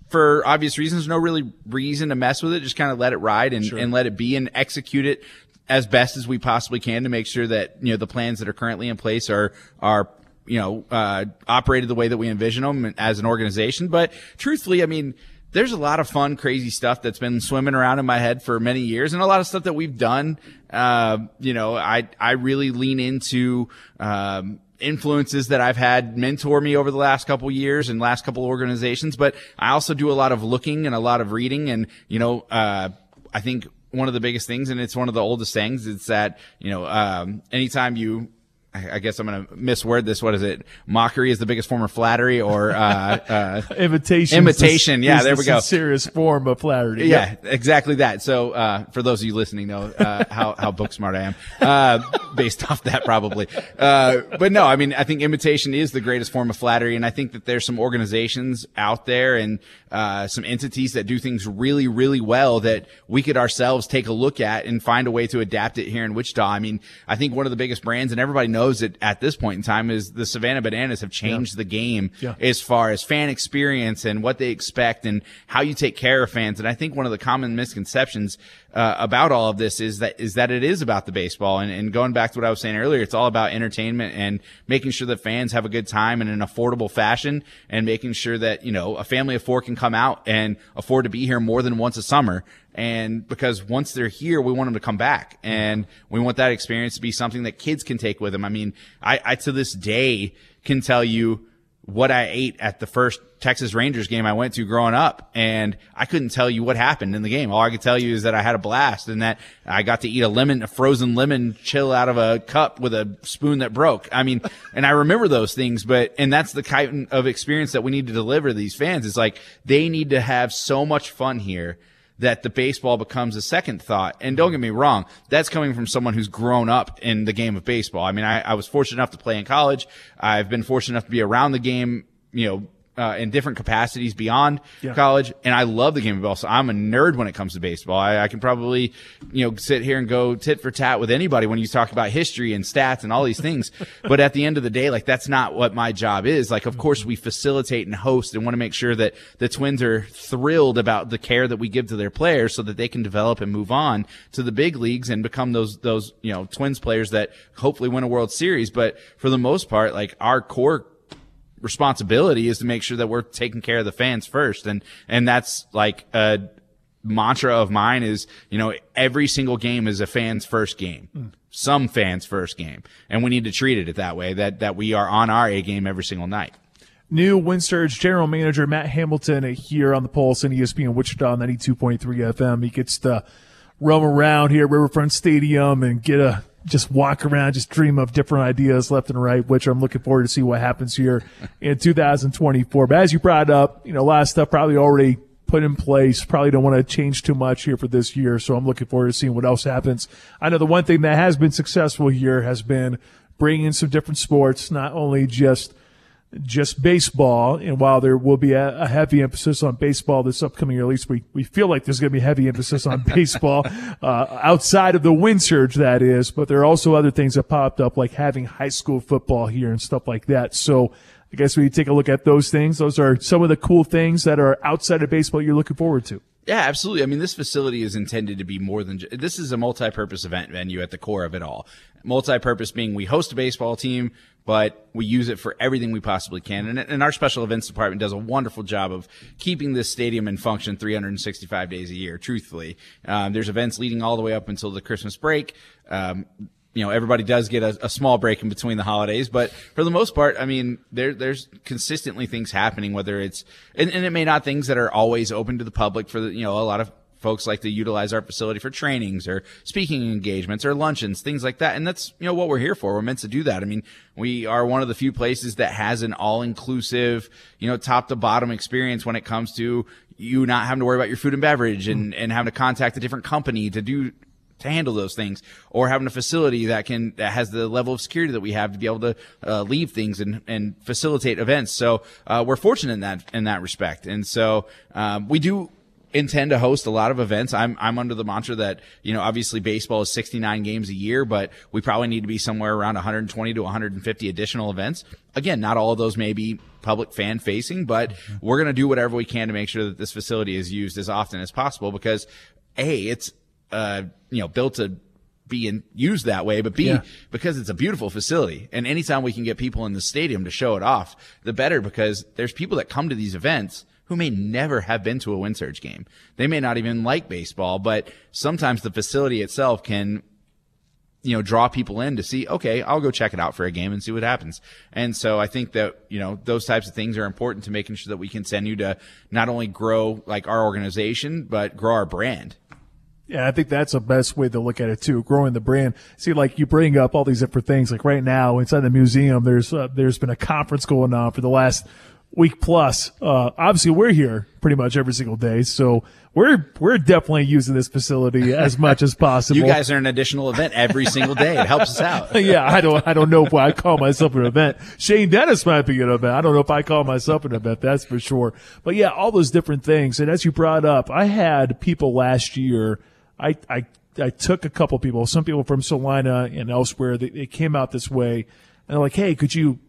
for obvious reasons, no really reason to mess with it. Just kind of let it ride and, and let it be and execute it as best as we possibly can to make sure that, you know, the plans that are currently in place are, are, you know, uh, operated the way that we envision them as an organization. But truthfully, I mean, there's a lot of fun, crazy stuff that's been swimming around in my head for many years and a lot of stuff that we've done. Uh, you know, I, I really lean into, um, influences that I've had mentor me over the last couple years and last couple organizations, but I also do a lot of looking and a lot of reading and, you know, uh, I think one of the biggest things, and it's one of the oldest things, it's that, you know, um, anytime you, I guess I'm going to misword this. What is it? Mockery is the biggest form of flattery or, uh, uh, Imitation. Imitation. Yeah, is there the we go. Serious form of flattery. Yeah, exactly that. So, uh, for those of you listening know, uh, how, how book smart I am, uh, based off that probably. Uh, but no, I mean, I think imitation is the greatest form of flattery. And I think that there's some organizations out there and, uh, some entities that do things really, really well that we could ourselves take a look at and find a way to adapt it here in Wichita. I mean, I think one of the biggest brands and everybody knows it at this point in time is the Savannah Bananas have changed the game Yeah. as far as fan experience and what they expect and how you take care of fans. And I think one of the common misconceptions uh, about all of this is that is that it is about the baseball. And, and going back to what I was saying earlier, it's all about entertainment and making sure that fans have a good time in an affordable fashion and making sure that you know a family of four can come out and afford to be here more than once a summer. And because once they're here, we want them to come back and we want that experience to be something that kids can take with them. I mean, I, I to this day can tell you what I ate at the first Texas Rangers game I went to growing up. And I couldn't tell you what happened in the game. All I could tell you is that I had a blast and that I got to eat a lemon, a frozen lemon chill out of a cup with a spoon that broke. I mean, and I remember those things, but, and that's the kind of experience that we need to deliver to these fans. It's like they need to have so much fun here that the baseball becomes a second thought. And don't get me wrong, that's coming from someone who's grown up in the game of baseball. I mean, I, I was fortunate enough to play in college. I've been fortunate enough to be around the game, you know, uh, in different capacities beyond Yeah. college. And I love the game of baseball. So I'm a nerd when it comes to baseball. I, I can probably, you know, sit here and go tit for tat with anybody when you talk about history and stats and all these things. but at the end of the day, like that's not what my job is. Like, of course we facilitate and host and want to make sure that the twins are thrilled about the care that we give to their players so that they can develop and move on to the big leagues and become those, those, you know, twins players that hopefully win a World Series. But for the most part, like our core responsibility is to make sure that we're taking care of the fans first. And, and that's like a mantra of mine is, you know, every single game is a fan's first game. Hmm. Some fans first game. And we need to treat it that way, that, that we are on our A game every single night. New Wind Surge general manager Matt Hamilton here on the Pulse and ESPN Wichita 92.3 FM. He gets to roam around here at Riverfront Stadium and get a just walk around, just dream of different ideas left and right, which I'm looking forward to see what happens here in 2024. But as you brought up, you know, a lot of stuff probably already put in place. Probably don't want to change too much here for this year. So I'm looking forward to seeing what else happens. I know the one thing that has been successful here has been bringing in some different sports, not only just just baseball. And while there will be a, a heavy emphasis on baseball this upcoming year, at least we, we feel like there's going to be heavy emphasis on baseball uh, outside of the wind surge, that is. But there are also other things that popped up, like having high school football here and stuff like that. So I guess we take a look at those things, those are some of the cool things that are outside of baseball you're looking forward to. Yeah, absolutely. I mean, this facility is intended to be more than this is a multi-purpose event venue at the core of it all. Multi-purpose being we host a baseball team, but we use it for everything we possibly can. And, and our special events department does a wonderful job of keeping this stadium in function 365 days a year. Truthfully, um, there's events leading all the way up until the Christmas break. Um, you know, everybody does get a, a, small break in between the holidays, but for the most part, I mean, there, there's consistently things happening, whether it's, and, and it may not things that are always open to the public for the, you know, a lot of folks like to utilize our facility for trainings or speaking engagements or luncheons, things like that. And that's, you know, what we're here for. We're meant to do that. I mean, we are one of the few places that has an all inclusive, you know, top to bottom experience when it comes to you not having to worry about your food and beverage and, and having to contact a different company to do to handle those things or having a facility that can that has the level of security that we have to be able to uh, leave things and and facilitate events so uh, we're fortunate in that in that respect and so um, we do intend to host a lot of events. I'm I'm under the mantra that you know obviously baseball is 69 games a year, but we probably need to be somewhere around 120 to 150 additional events. Again, not all of those may be public fan facing, but we're going to do whatever we can to make sure that this facility is used as often as possible because a it's uh, you know, built to be in, used that way, but B, yeah. because it's a beautiful facility. And anytime we can get people in the stadium to show it off, the better because there's people that come to these events who may never have been to a Wind Surge game. They may not even like baseball, but sometimes the facility itself can, you know, draw people in to see, okay, I'll go check it out for a game and see what happens. And so I think that, you know, those types of things are important to making sure that we continue to not only grow like our organization, but grow our brand. Yeah, I think that's the best way to look at it too. Growing the brand. See, like you bring up all these different things. Like right now inside the museum, there's uh, there's been a conference going on for the last week plus. Uh, obviously, we're here pretty much every single day, so we're we're definitely using this facility as much as possible. You guys are an additional event every single day. It helps us out. yeah, I don't I don't know if I call myself an event. Shane Dennis might be an event. I don't know if I call myself an event. That's for sure. But yeah, all those different things. And as you brought up, I had people last year I, I, I took a couple people, some people from Salina and elsewhere, they, they came out this way and they're like, Hey, could you,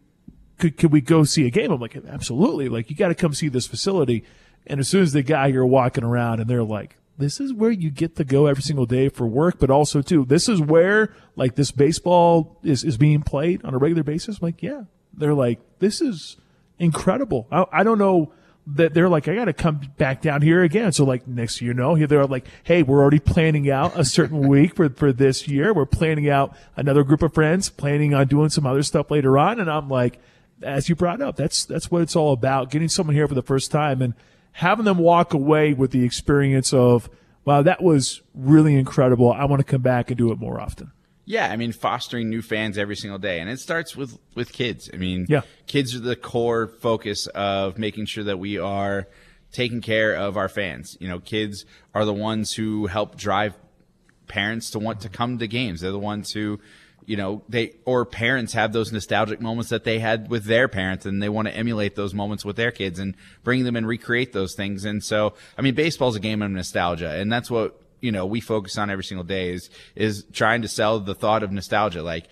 could, could we go see a game? I'm like, absolutely. Like, you got to come see this facility. And as soon as the guy here walking around and they're like, this is where you get to go every single day for work, but also too, this is where like this baseball is, is being played on a regular basis. I'm like, yeah, they're like, this is incredible. I, I don't know that they're like, I got to come back down here again. So like next year, you know, they're like, Hey, we're already planning out a certain week for, for this year. We're planning out another group of friends, planning on doing some other stuff later on. And I'm like, as you brought up, that's, that's what it's all about. Getting someone here for the first time and having them walk away with the experience of, wow, that was really incredible. I want to come back and do it more often. Yeah, I mean, fostering new fans every single day, and it starts with with kids. I mean, yeah. kids are the core focus of making sure that we are taking care of our fans. You know, kids are the ones who help drive parents to want to come to games. They're the ones who, you know, they or parents have those nostalgic moments that they had with their parents, and they want to emulate those moments with their kids and bring them and recreate those things. And so, I mean, baseball's a game of nostalgia, and that's what you know we focus on every single day is is trying to sell the thought of nostalgia like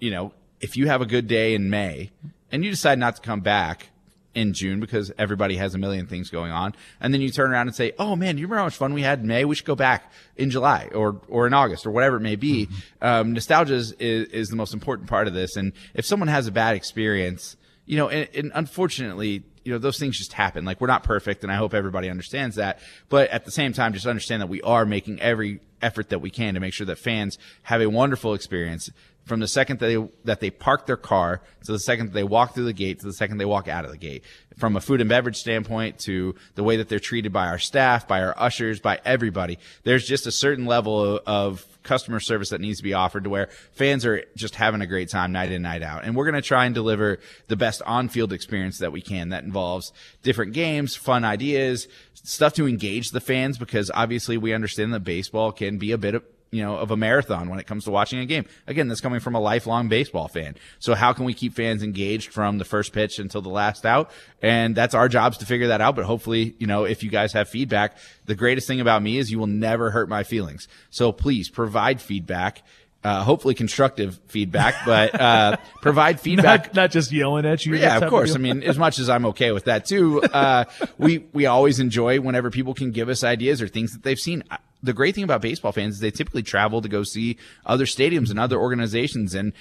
you know if you have a good day in may and you decide not to come back in June because everybody has a million things going on. And then you turn around and say, Oh man, you remember how much fun we had in May? We should go back in July or, or in August or whatever it may be. Mm-hmm. Um, nostalgia is, is, is, the most important part of this. And if someone has a bad experience, you know, and, and unfortunately, you know, those things just happen. Like we're not perfect and I hope everybody understands that. But at the same time, just understand that we are making every effort that we can to make sure that fans have a wonderful experience from the second that they, that they park their car to the second that they walk through the gate to the second they walk out of the gate. From a food and beverage standpoint to the way that they're treated by our staff, by our ushers, by everybody. There's just a certain level of, of customer service that needs to be offered to where fans are just having a great time night in, night out. And we're going to try and deliver the best on field experience that we can. That involves different games, fun ideas, stuff to engage the fans because obviously we understand that baseball can be a bit of, you know, of a marathon when it comes to watching a game. Again, that's coming from a lifelong baseball fan. So how can we keep fans engaged from the first pitch until the last out? And that's our jobs to figure that out. But hopefully, you know, if you guys have feedback, the greatest thing about me is you will never hurt my feelings. So please provide feedback uh, hopefully constructive feedback, but uh, provide feedback. Not, not just yelling at you. Yeah, of course. I mean, as much as I'm okay with that too, uh, we we always enjoy whenever people can give us ideas or things that they've seen. The great thing about baseball fans is they typically travel to go see other stadiums and other organizations. And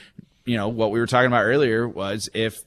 you know what we were talking about earlier was if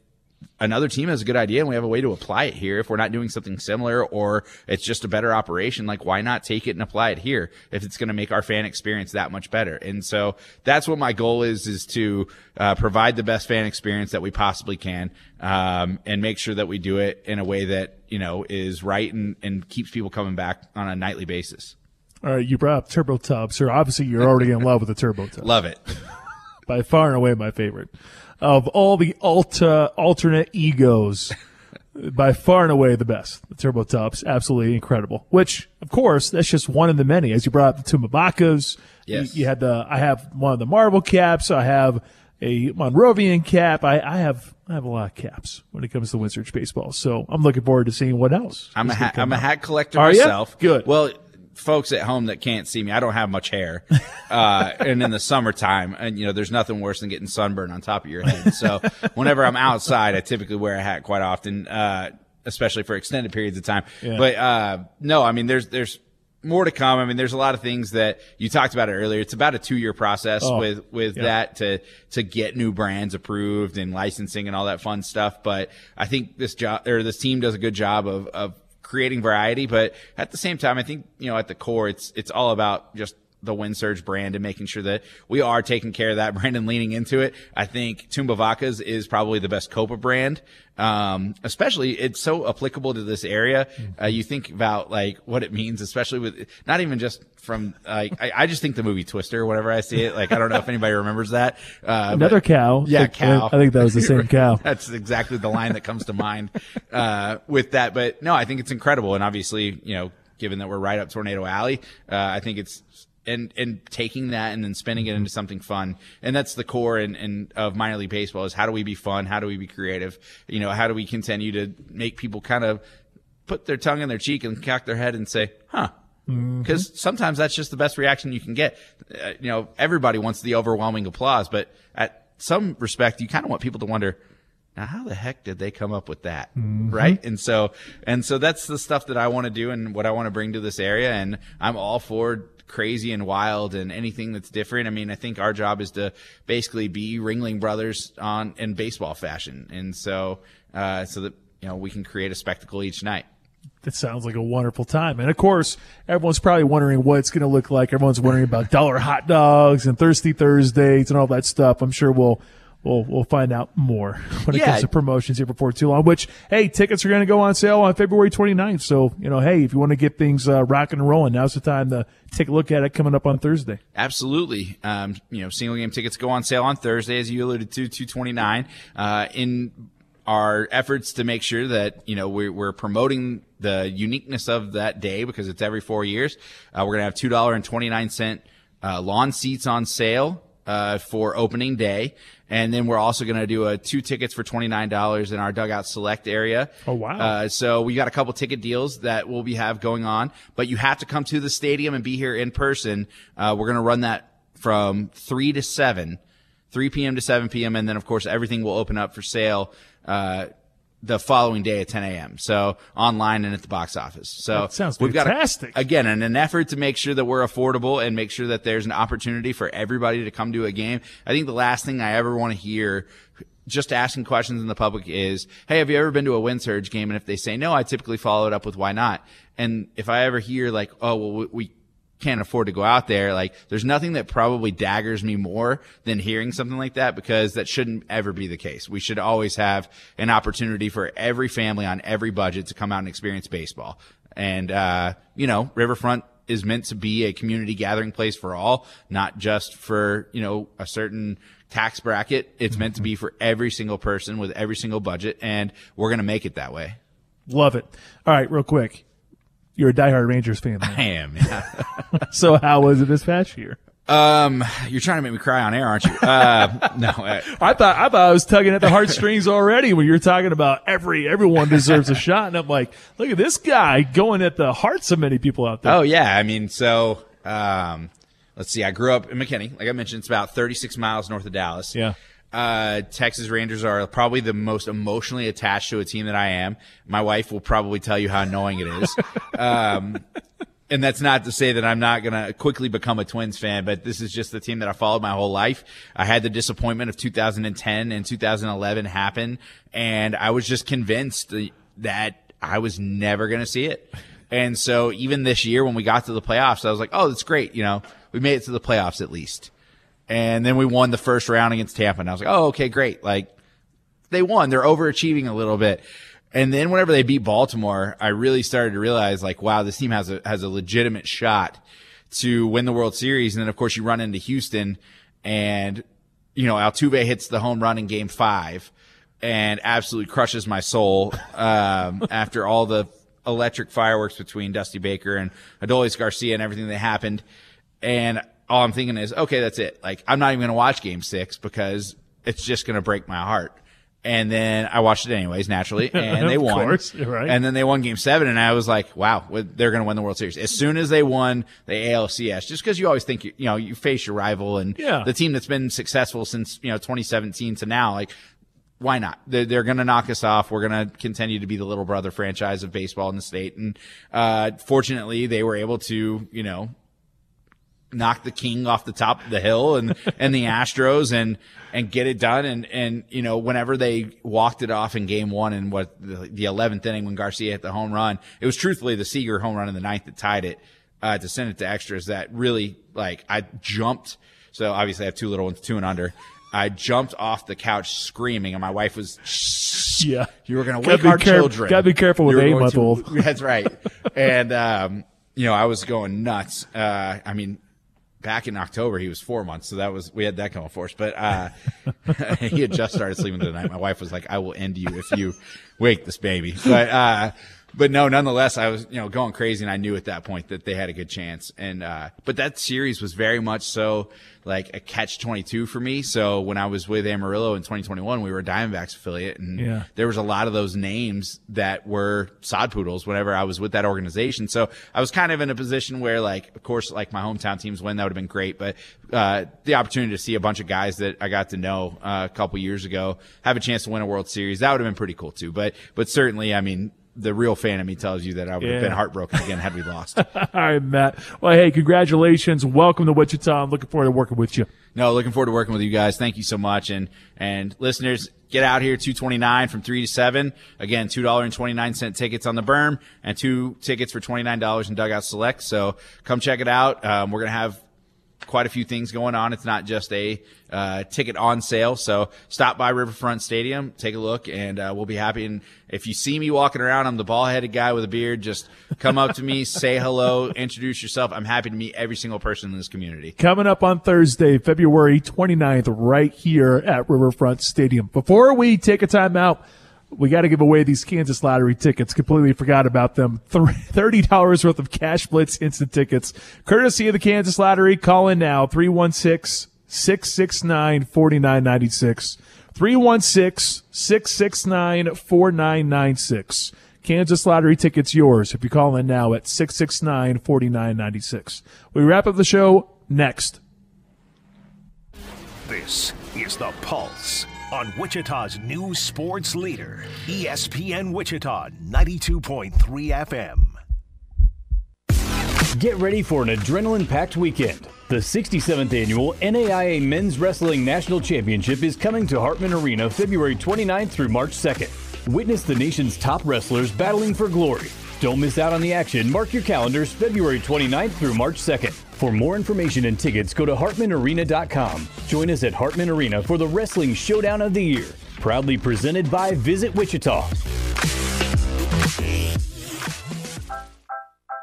another team has a good idea and we have a way to apply it here if we're not doing something similar or it's just a better operation like why not take it and apply it here if it's going to make our fan experience that much better and so that's what my goal is is to uh, provide the best fan experience that we possibly can um, and make sure that we do it in a way that you know is right and, and keeps people coming back on a nightly basis All right, you brought up Turbo Tub, sir. Obviously, you're already in love with the Turbo Tub. love it By far and away, my favorite of all the Alta alternate egos. By far and away the best. The Turbo Tub's absolutely incredible. Which, of course, that's just one of the many. As you brought up the Tumbavacas, Yes. you, you had the. I have one of the Marvel caps. I have a Monrovian cap. I, I have I have a lot of caps when it comes to Wind Surge baseball. So I'm looking forward to seeing what else. I'm a hat, I'm a hat collector Are myself. Good. Well, folks at home that can't see me, I don't have much hair. Uh, and in the summertime, and you know, there's nothing worse than getting sunburn on top of your head. So whenever I'm outside, I typically wear a hat quite often, uh, especially for extended periods of time. Yeah. But uh, no, I mean, there's there's more to come. I mean, there's a lot of things that you talked about it earlier. It's about a two year process Oh, with with yeah. that to to get new brands approved and licensing and all that fun stuff. But I think this job or this team does a good job of of creating variety. But at the same time, I think you know at the core, it's it's all about just the Wind Surge brand and making sure that we are taking care of that brand and leaning into it. I think Tumbavacas is probably the best Copa brand. Um, especially it's so applicable to this area. Uh, you think about like what it means, especially with not even just from like, I, I just think the movie Twister or whenever I see it. Like, I don't know if anybody remembers that. Uh, Another but- cow. Yeah, I- cow. I think that was the same cow. That's exactly the line that comes to mind uh, with that. But no, I think it's incredible, and obviously, you know, given that we're right up Tornado Alley, uh, I think it's and and taking that and then spinning it into something fun, and that's the core and, and of minor league baseball is how do we be fun, how do we be creative, you know, how do we continue to make people kind of put their tongue in their cheek and cock their head and say, huh. Because sometimes that's just the best reaction you can get. Uh, you know, everybody wants the overwhelming applause, but at some respect, you kind of want people to wonder, now how the heck did they come up with that? Mhm. right? And so and so that's the stuff that i want to do and what i want to bring to this area and i'm all for crazy and wild and anything that's different i mean i think our job is to basically be ringling brothers on in baseball fashion and so uh so that you know we can create a spectacle each night That sounds like a wonderful time. And of course, everyone's probably wondering what it's going to look like. Everyone's wondering about dollar hot dogs and thirsty Thursdays and all that stuff. I'm sure we'll we'll we'll find out more when it Yeah. comes to promotions here before too long. Which hey, tickets are going to go on sale on February 29th. So you know, hey, if you want to get things uh, rocking and rolling, now's the time to take a look at it coming up on Thursday. Absolutely. Um, you know, single game tickets go on sale on Thursday, as you alluded to, 229. Uh, in our efforts to make sure that, you know, we're, we're promoting the uniqueness of that day because it's every four years, uh, we're going to have $2.29 uh, lawn seats on sale. Uh, for opening day, and then we're also going to do a two tickets for twenty nine dollars in our dugout select area. Oh, wow. Uh, so we got a couple ticket deals that we'll be have going on, but you have to come to the stadium and be here in person. Uh, we're going to run that from three to seven, 3 p.m. to 7 p.m. And then of course everything will open up for sale, uh, the following day at 10 a.m. So online and at the box office. So That sounds we've got a- fantastic. again in an effort to make sure that we're affordable and make sure that there's an opportunity for everybody to come to a game. I think the last thing I ever want to hear just asking questions in the public is, Hey, have you ever been to a wind surge game? And if they say no, I typically follow it up with why not? And if I ever hear like, Oh, well, we, we can't afford to go out there. Like there's nothing that probably daggers me more than hearing something like that because that shouldn't ever be the case. We should always have an opportunity for every family on every budget to come out and experience baseball. And, uh, you know, Riverfront is meant to be a community gathering place for all, not just for, you know, a certain tax bracket. It's meant to be for every single person with every single budget. And we're going to make it that way. Love it. All right, real quick. You're a diehard Rangers fan. I am. Yeah. so how was it this past year? Um, you're trying to make me cry on air, aren't you? Uh, no, uh, I thought I thought I was tugging at the heartstrings already when you're talking about every everyone deserves a shot, and I'm like, look at this guy going at the hearts of many people out there. Oh yeah, I mean, so um, let's see. I grew up in McKinney. Like I mentioned, it's about 36 miles north of Dallas. Yeah. Uh, Texas Rangers are probably the most emotionally attached to a team that I am. My wife will probably tell you how annoying it is. um, and that's not to say that I'm not going to quickly become a Twins fan, but this is just the team that I followed my whole life. I had the disappointment of 2010 and 2011 happen, and I was just convinced that I was never going to see it. And so even this year when we got to the playoffs, I was like, oh, that's great. You know, we made it to the playoffs at least. And then we won the first round against Tampa. And I was like, oh, okay, great. Like they won. They're overachieving a little bit. And then whenever they beat Baltimore, I really started to realize like, wow, this team has a, has a legitimate shot to win the World Series. And then of course you run into Houston and, you know, Altuve hits the home run in game five and absolutely crushes my soul, um, after all the electric fireworks between Dusty Baker and Adolis Garcia and everything that happened. And all I'm thinking is, okay, that's it. Like, I'm not even going to watch game six because it's just going to break my heart. And then I watched it anyways, naturally, and they won. course, right. And then they won game seven, and I was like, wow, they're going to win the World Series. As soon as they won the ALCS, just because you always think, you, you know, you face your rival and Yeah. the team that's been successful since, you know, 2017 to now, like, why not? They're, they're going to knock us off. We're going to continue to be the little brother franchise of baseball in the state. And, uh, fortunately, they were able to, you know, knock the king off the top of the hill and, and the Astros and, and get it done. And, and, you know, whenever they walked it off in game one and what the, the 11th inning when Garcia hit the home run, it was truthfully the Seager home run in the ninth that tied it, uh, to send it to extras that really, like, I jumped. So obviously I have two little ones, two and under. I jumped off the couch screaming and my wife was, yeah, you were going to wake our care- children. gotta be careful with eight month old. That's right. and, um, you know, I was going nuts. Uh, I mean, back in October, he was four months. So that was, we had that going for us. But, uh, he had just started sleeping the night My wife was like, I will end you if you wake this baby. But, uh, but no, nonetheless, I was, you know, going crazy and I knew at that point that they had a good chance. And, uh, but that series was very much so like a catch 22 for me. So when I was with Amarillo in 2021, we were a Diamondbacks affiliate and Yeah. there was a lot of those names that were sod poodles whenever I was with that organization. So I was kind of in a position where like, of course, like my hometown teams win, that would have been great. But, uh, the opportunity to see a bunch of guys that I got to know uh, a couple years ago have a chance to win a World Series, that would have been pretty cool too. But, but certainly, I mean, the real fan of me tells you that I would have been heartbroken again had we lost. All right, Matt. Well, hey, congratulations. Welcome to Wichita. I'm looking forward to working with you. No, looking forward to working with you guys. Thank you so much. And, and listeners, get out here 229 from 3 to 7. Again, $2.29 tickets on the berm and two tickets for $29 in dugout select. So come check it out. Um, we're going to have quite a few things going on. It's not just a uh, ticket on sale. So stop by Riverfront Stadium, take a look, and uh, we'll be happy. And if you see me walking around, I'm the ball headed guy with a beard. Just come up to me, say hello, introduce yourself. I'm happy to meet every single person in this community. Coming up on Thursday, February 29th, right here at Riverfront Stadium. Before we take a time out, we got to give away these Kansas Lottery tickets. Completely forgot about them. $30 worth of Cash Blitz instant tickets, courtesy of the Kansas Lottery. Call in now, 316 669 4996. 316 669 4996. Kansas Lottery tickets yours if you call in now at 669 4996. We wrap up the show next. This is The Pulse on Wichita's new sports leader, ESPN Wichita 92.3 FM. Get ready for an adrenaline packed weekend. The 67th annual NAIA Men's Wrestling National Championship is coming to Hartman Arena February 29th through March 2nd. Witness the nation's top wrestlers battling for glory. Don't miss out on the action. Mark your calendars February 29th through March 2nd. For more information and tickets, go to hartmanarena.com. Join us at Hartman Arena for the Wrestling Showdown of the Year. Proudly presented by Visit Wichita.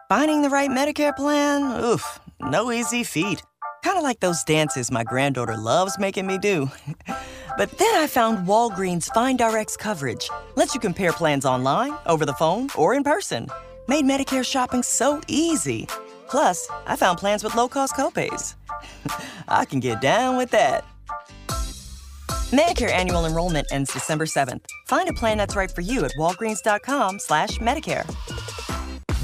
Finding the right Medicare plan? Oof, no easy feat. Kind of like those dances my granddaughter loves making me do. but then I found Walgreens Find RX coverage. Lets you compare plans online, over the phone, or in person. Made Medicare shopping so easy. Plus, I found plans with low cost copays. I can get down with that. Medicare annual enrollment ends December 7th. Find a plan that's right for you at walgreens.com slash Medicare.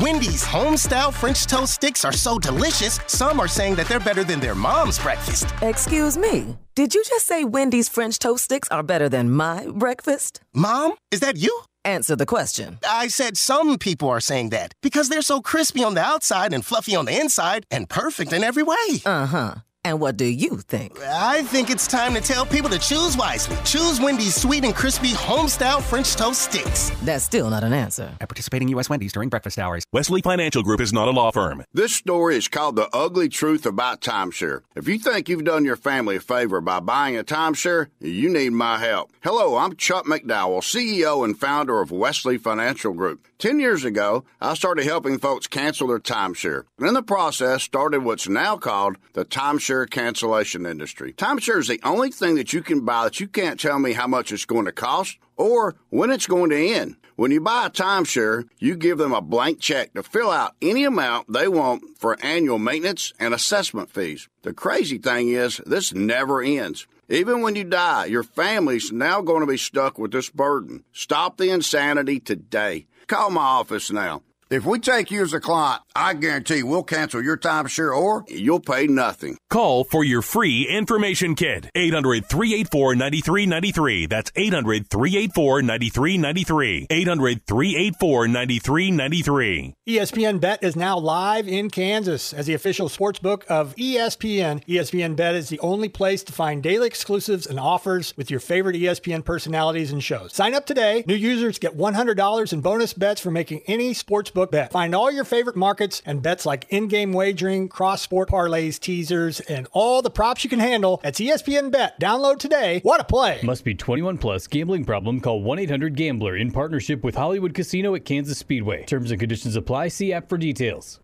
Wendy's home-style French toast sticks are so delicious, some are saying that they're better than their mom's breakfast. Excuse me. Did you just say Wendy's French toast sticks are better than my breakfast? Mom, is that you? Answer the question. I said some people are saying that because they're so crispy on the outside and fluffy on the inside and perfect in every way. Uh huh. And what do you think? I think it's time to tell people to choose wisely. Choose Wendy's sweet and crispy home-style French toast sticks. That's still not an answer. At participating U.S. Wendy's during breakfast hours. Wesley Financial Group is not a law firm. This story is called The Ugly Truth About Timeshare. If you think you've done your family a favor by buying a timeshare, you need my help. Hello, I'm Chuck McDowell, CEO and founder of Wesley Financial Group. Ten years ago, I started helping folks cancel their timeshare. And in the process, started what's now called the timeshare cancellation industry. Timeshare is the only thing that you can buy that you can't tell me how much it's going to cost or when it's going to end. When you buy a timeshare, you give them a blank check to fill out any amount they want for annual maintenance and assessment fees. The crazy thing is, this never ends. Even when you die, your family's now going to be stuck with this burden. Stop the insanity today. Call my office now. If we take you as a client, I guarantee we'll cancel your timeshare or you'll pay nothing. Call for your free information kit. 800 384 9393. That's 800 384 9393. 800 384 9393. ESPN Bet is now live in Kansas as the official sports book of ESPN. ESPN Bet is the only place to find daily exclusives and offers with your favorite ESPN personalities and shows. Sign up today. New users get $100 in bonus bets for making any sportsbook bet. Find all your favorite markets and bets like in-game wagering, cross-sport parlays, teasers, and all the props you can handle. That's E ESPN Bet. Download today. What a play! Must be 21 plus. Gambling problem? Call 1 800 Gambler in partnership with Hollywood Casino at Kansas Speedway. Terms and conditions apply. See app for details.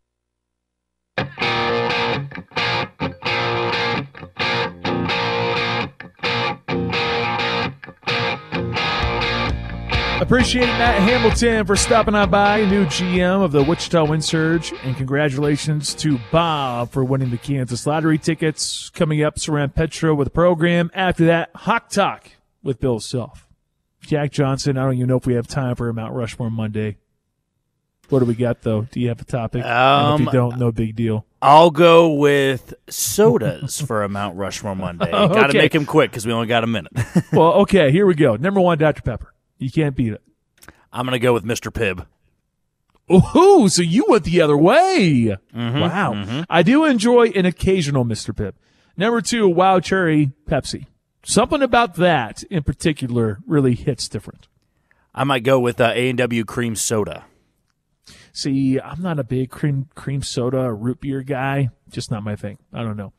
Appreciate Matt Hamilton for stopping on by, new GM of the Wichita Wind Surge, and congratulations to Bob for winning the Kansas Lottery tickets. Coming up, Saran Petro with the program. After that, Hawk Talk with Bill Self. Jack Johnson, I don't even know if we have time for a Mount Rushmore Monday. What do we got, though? Do you have a topic? And if you Um, don't, no big deal. I'll go with sodas for a Mount Rushmore Monday. Got to okay. make them quick because we only got a minute. well, okay, here we go. Number one, Dr. Pepper. You can't beat it. I'm going to go with Mr. Pibb. Ooh, so you went the other way. Mhm, Wow. mhm. I do enjoy an occasional Mr. Pibb. Number two, Wow Cherry Pepsi. Something about that in particular really hits different. I might go with uh, A&W cream soda. See, I'm not a big cream cream soda or root beer guy. Just not my thing. I don't know.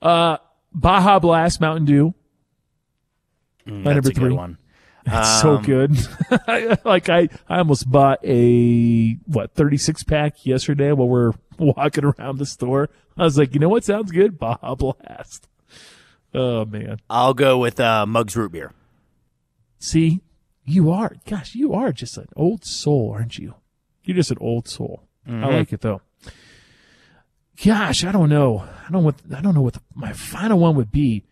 Uh, Baja Blast Mountain Dew. Mm, that's number a good three. One. That's so Um, good. like I, I almost bought a what 36 pack yesterday while we're walking around the store. I was like, you know what sounds good? Baja Blast. Oh man. I'll go with uh, Muggs root beer. See, you are, gosh, you are just an old soul, aren't you? You're just an old soul. I Mhm. like it though. Gosh, I don't know. I don't what I don't know what the, my final one would be.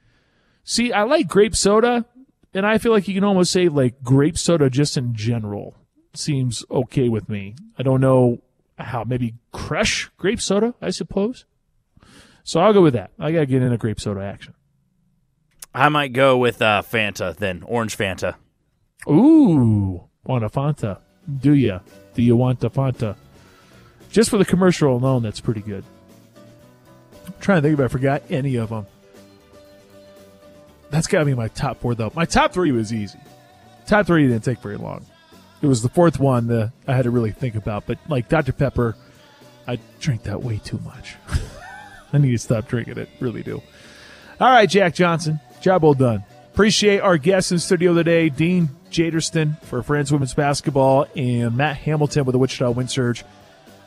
See, I like grape soda, and I feel like you can almost say like grape soda just in general seems okay with me. I don't know how maybe crush grape soda, I suppose. So I'll go with that. I gotta get into grape soda action. I might go with uh, Fanta then, orange Fanta. Ooh, want a Fanta? Do ya? Do you want a Fanta? Just for the commercial alone, that's pretty good. I'm trying to think if I forgot any of them. That's got to be my top four, though. My top three was easy. Top three didn't take very long. It was the fourth one that I had to really think about. But like Dr. Pepper, I drink that way too much. I need to stop drinking it. Really do. All right, Jack Johnson. Job well done. Appreciate our guests in studio today, Dean Jaderston for Friends Women's Basketball and Matt Hamilton with the Wichita Wind Surge.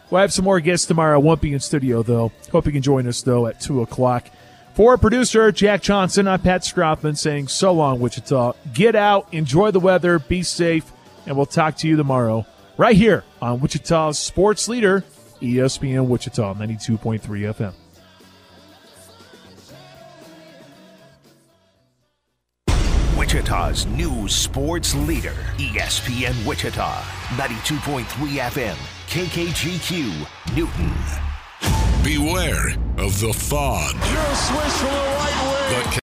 We'll have some more guests tomorrow. I won't be in studio though. Hope you can join us though at two o'clock. For producer Jack Johnson, I'm Pat Strothman saying so long, Wichita. Get out, enjoy the weather, be safe, and we'll talk to you tomorrow right here on Wichita's sports leader, ESPN Wichita, 92.3 FM. Wichita's new sports leader, ESPN Wichita, 92.3 FM, KKGQ, Newton. Beware of the fog. You're a swish from the right wing.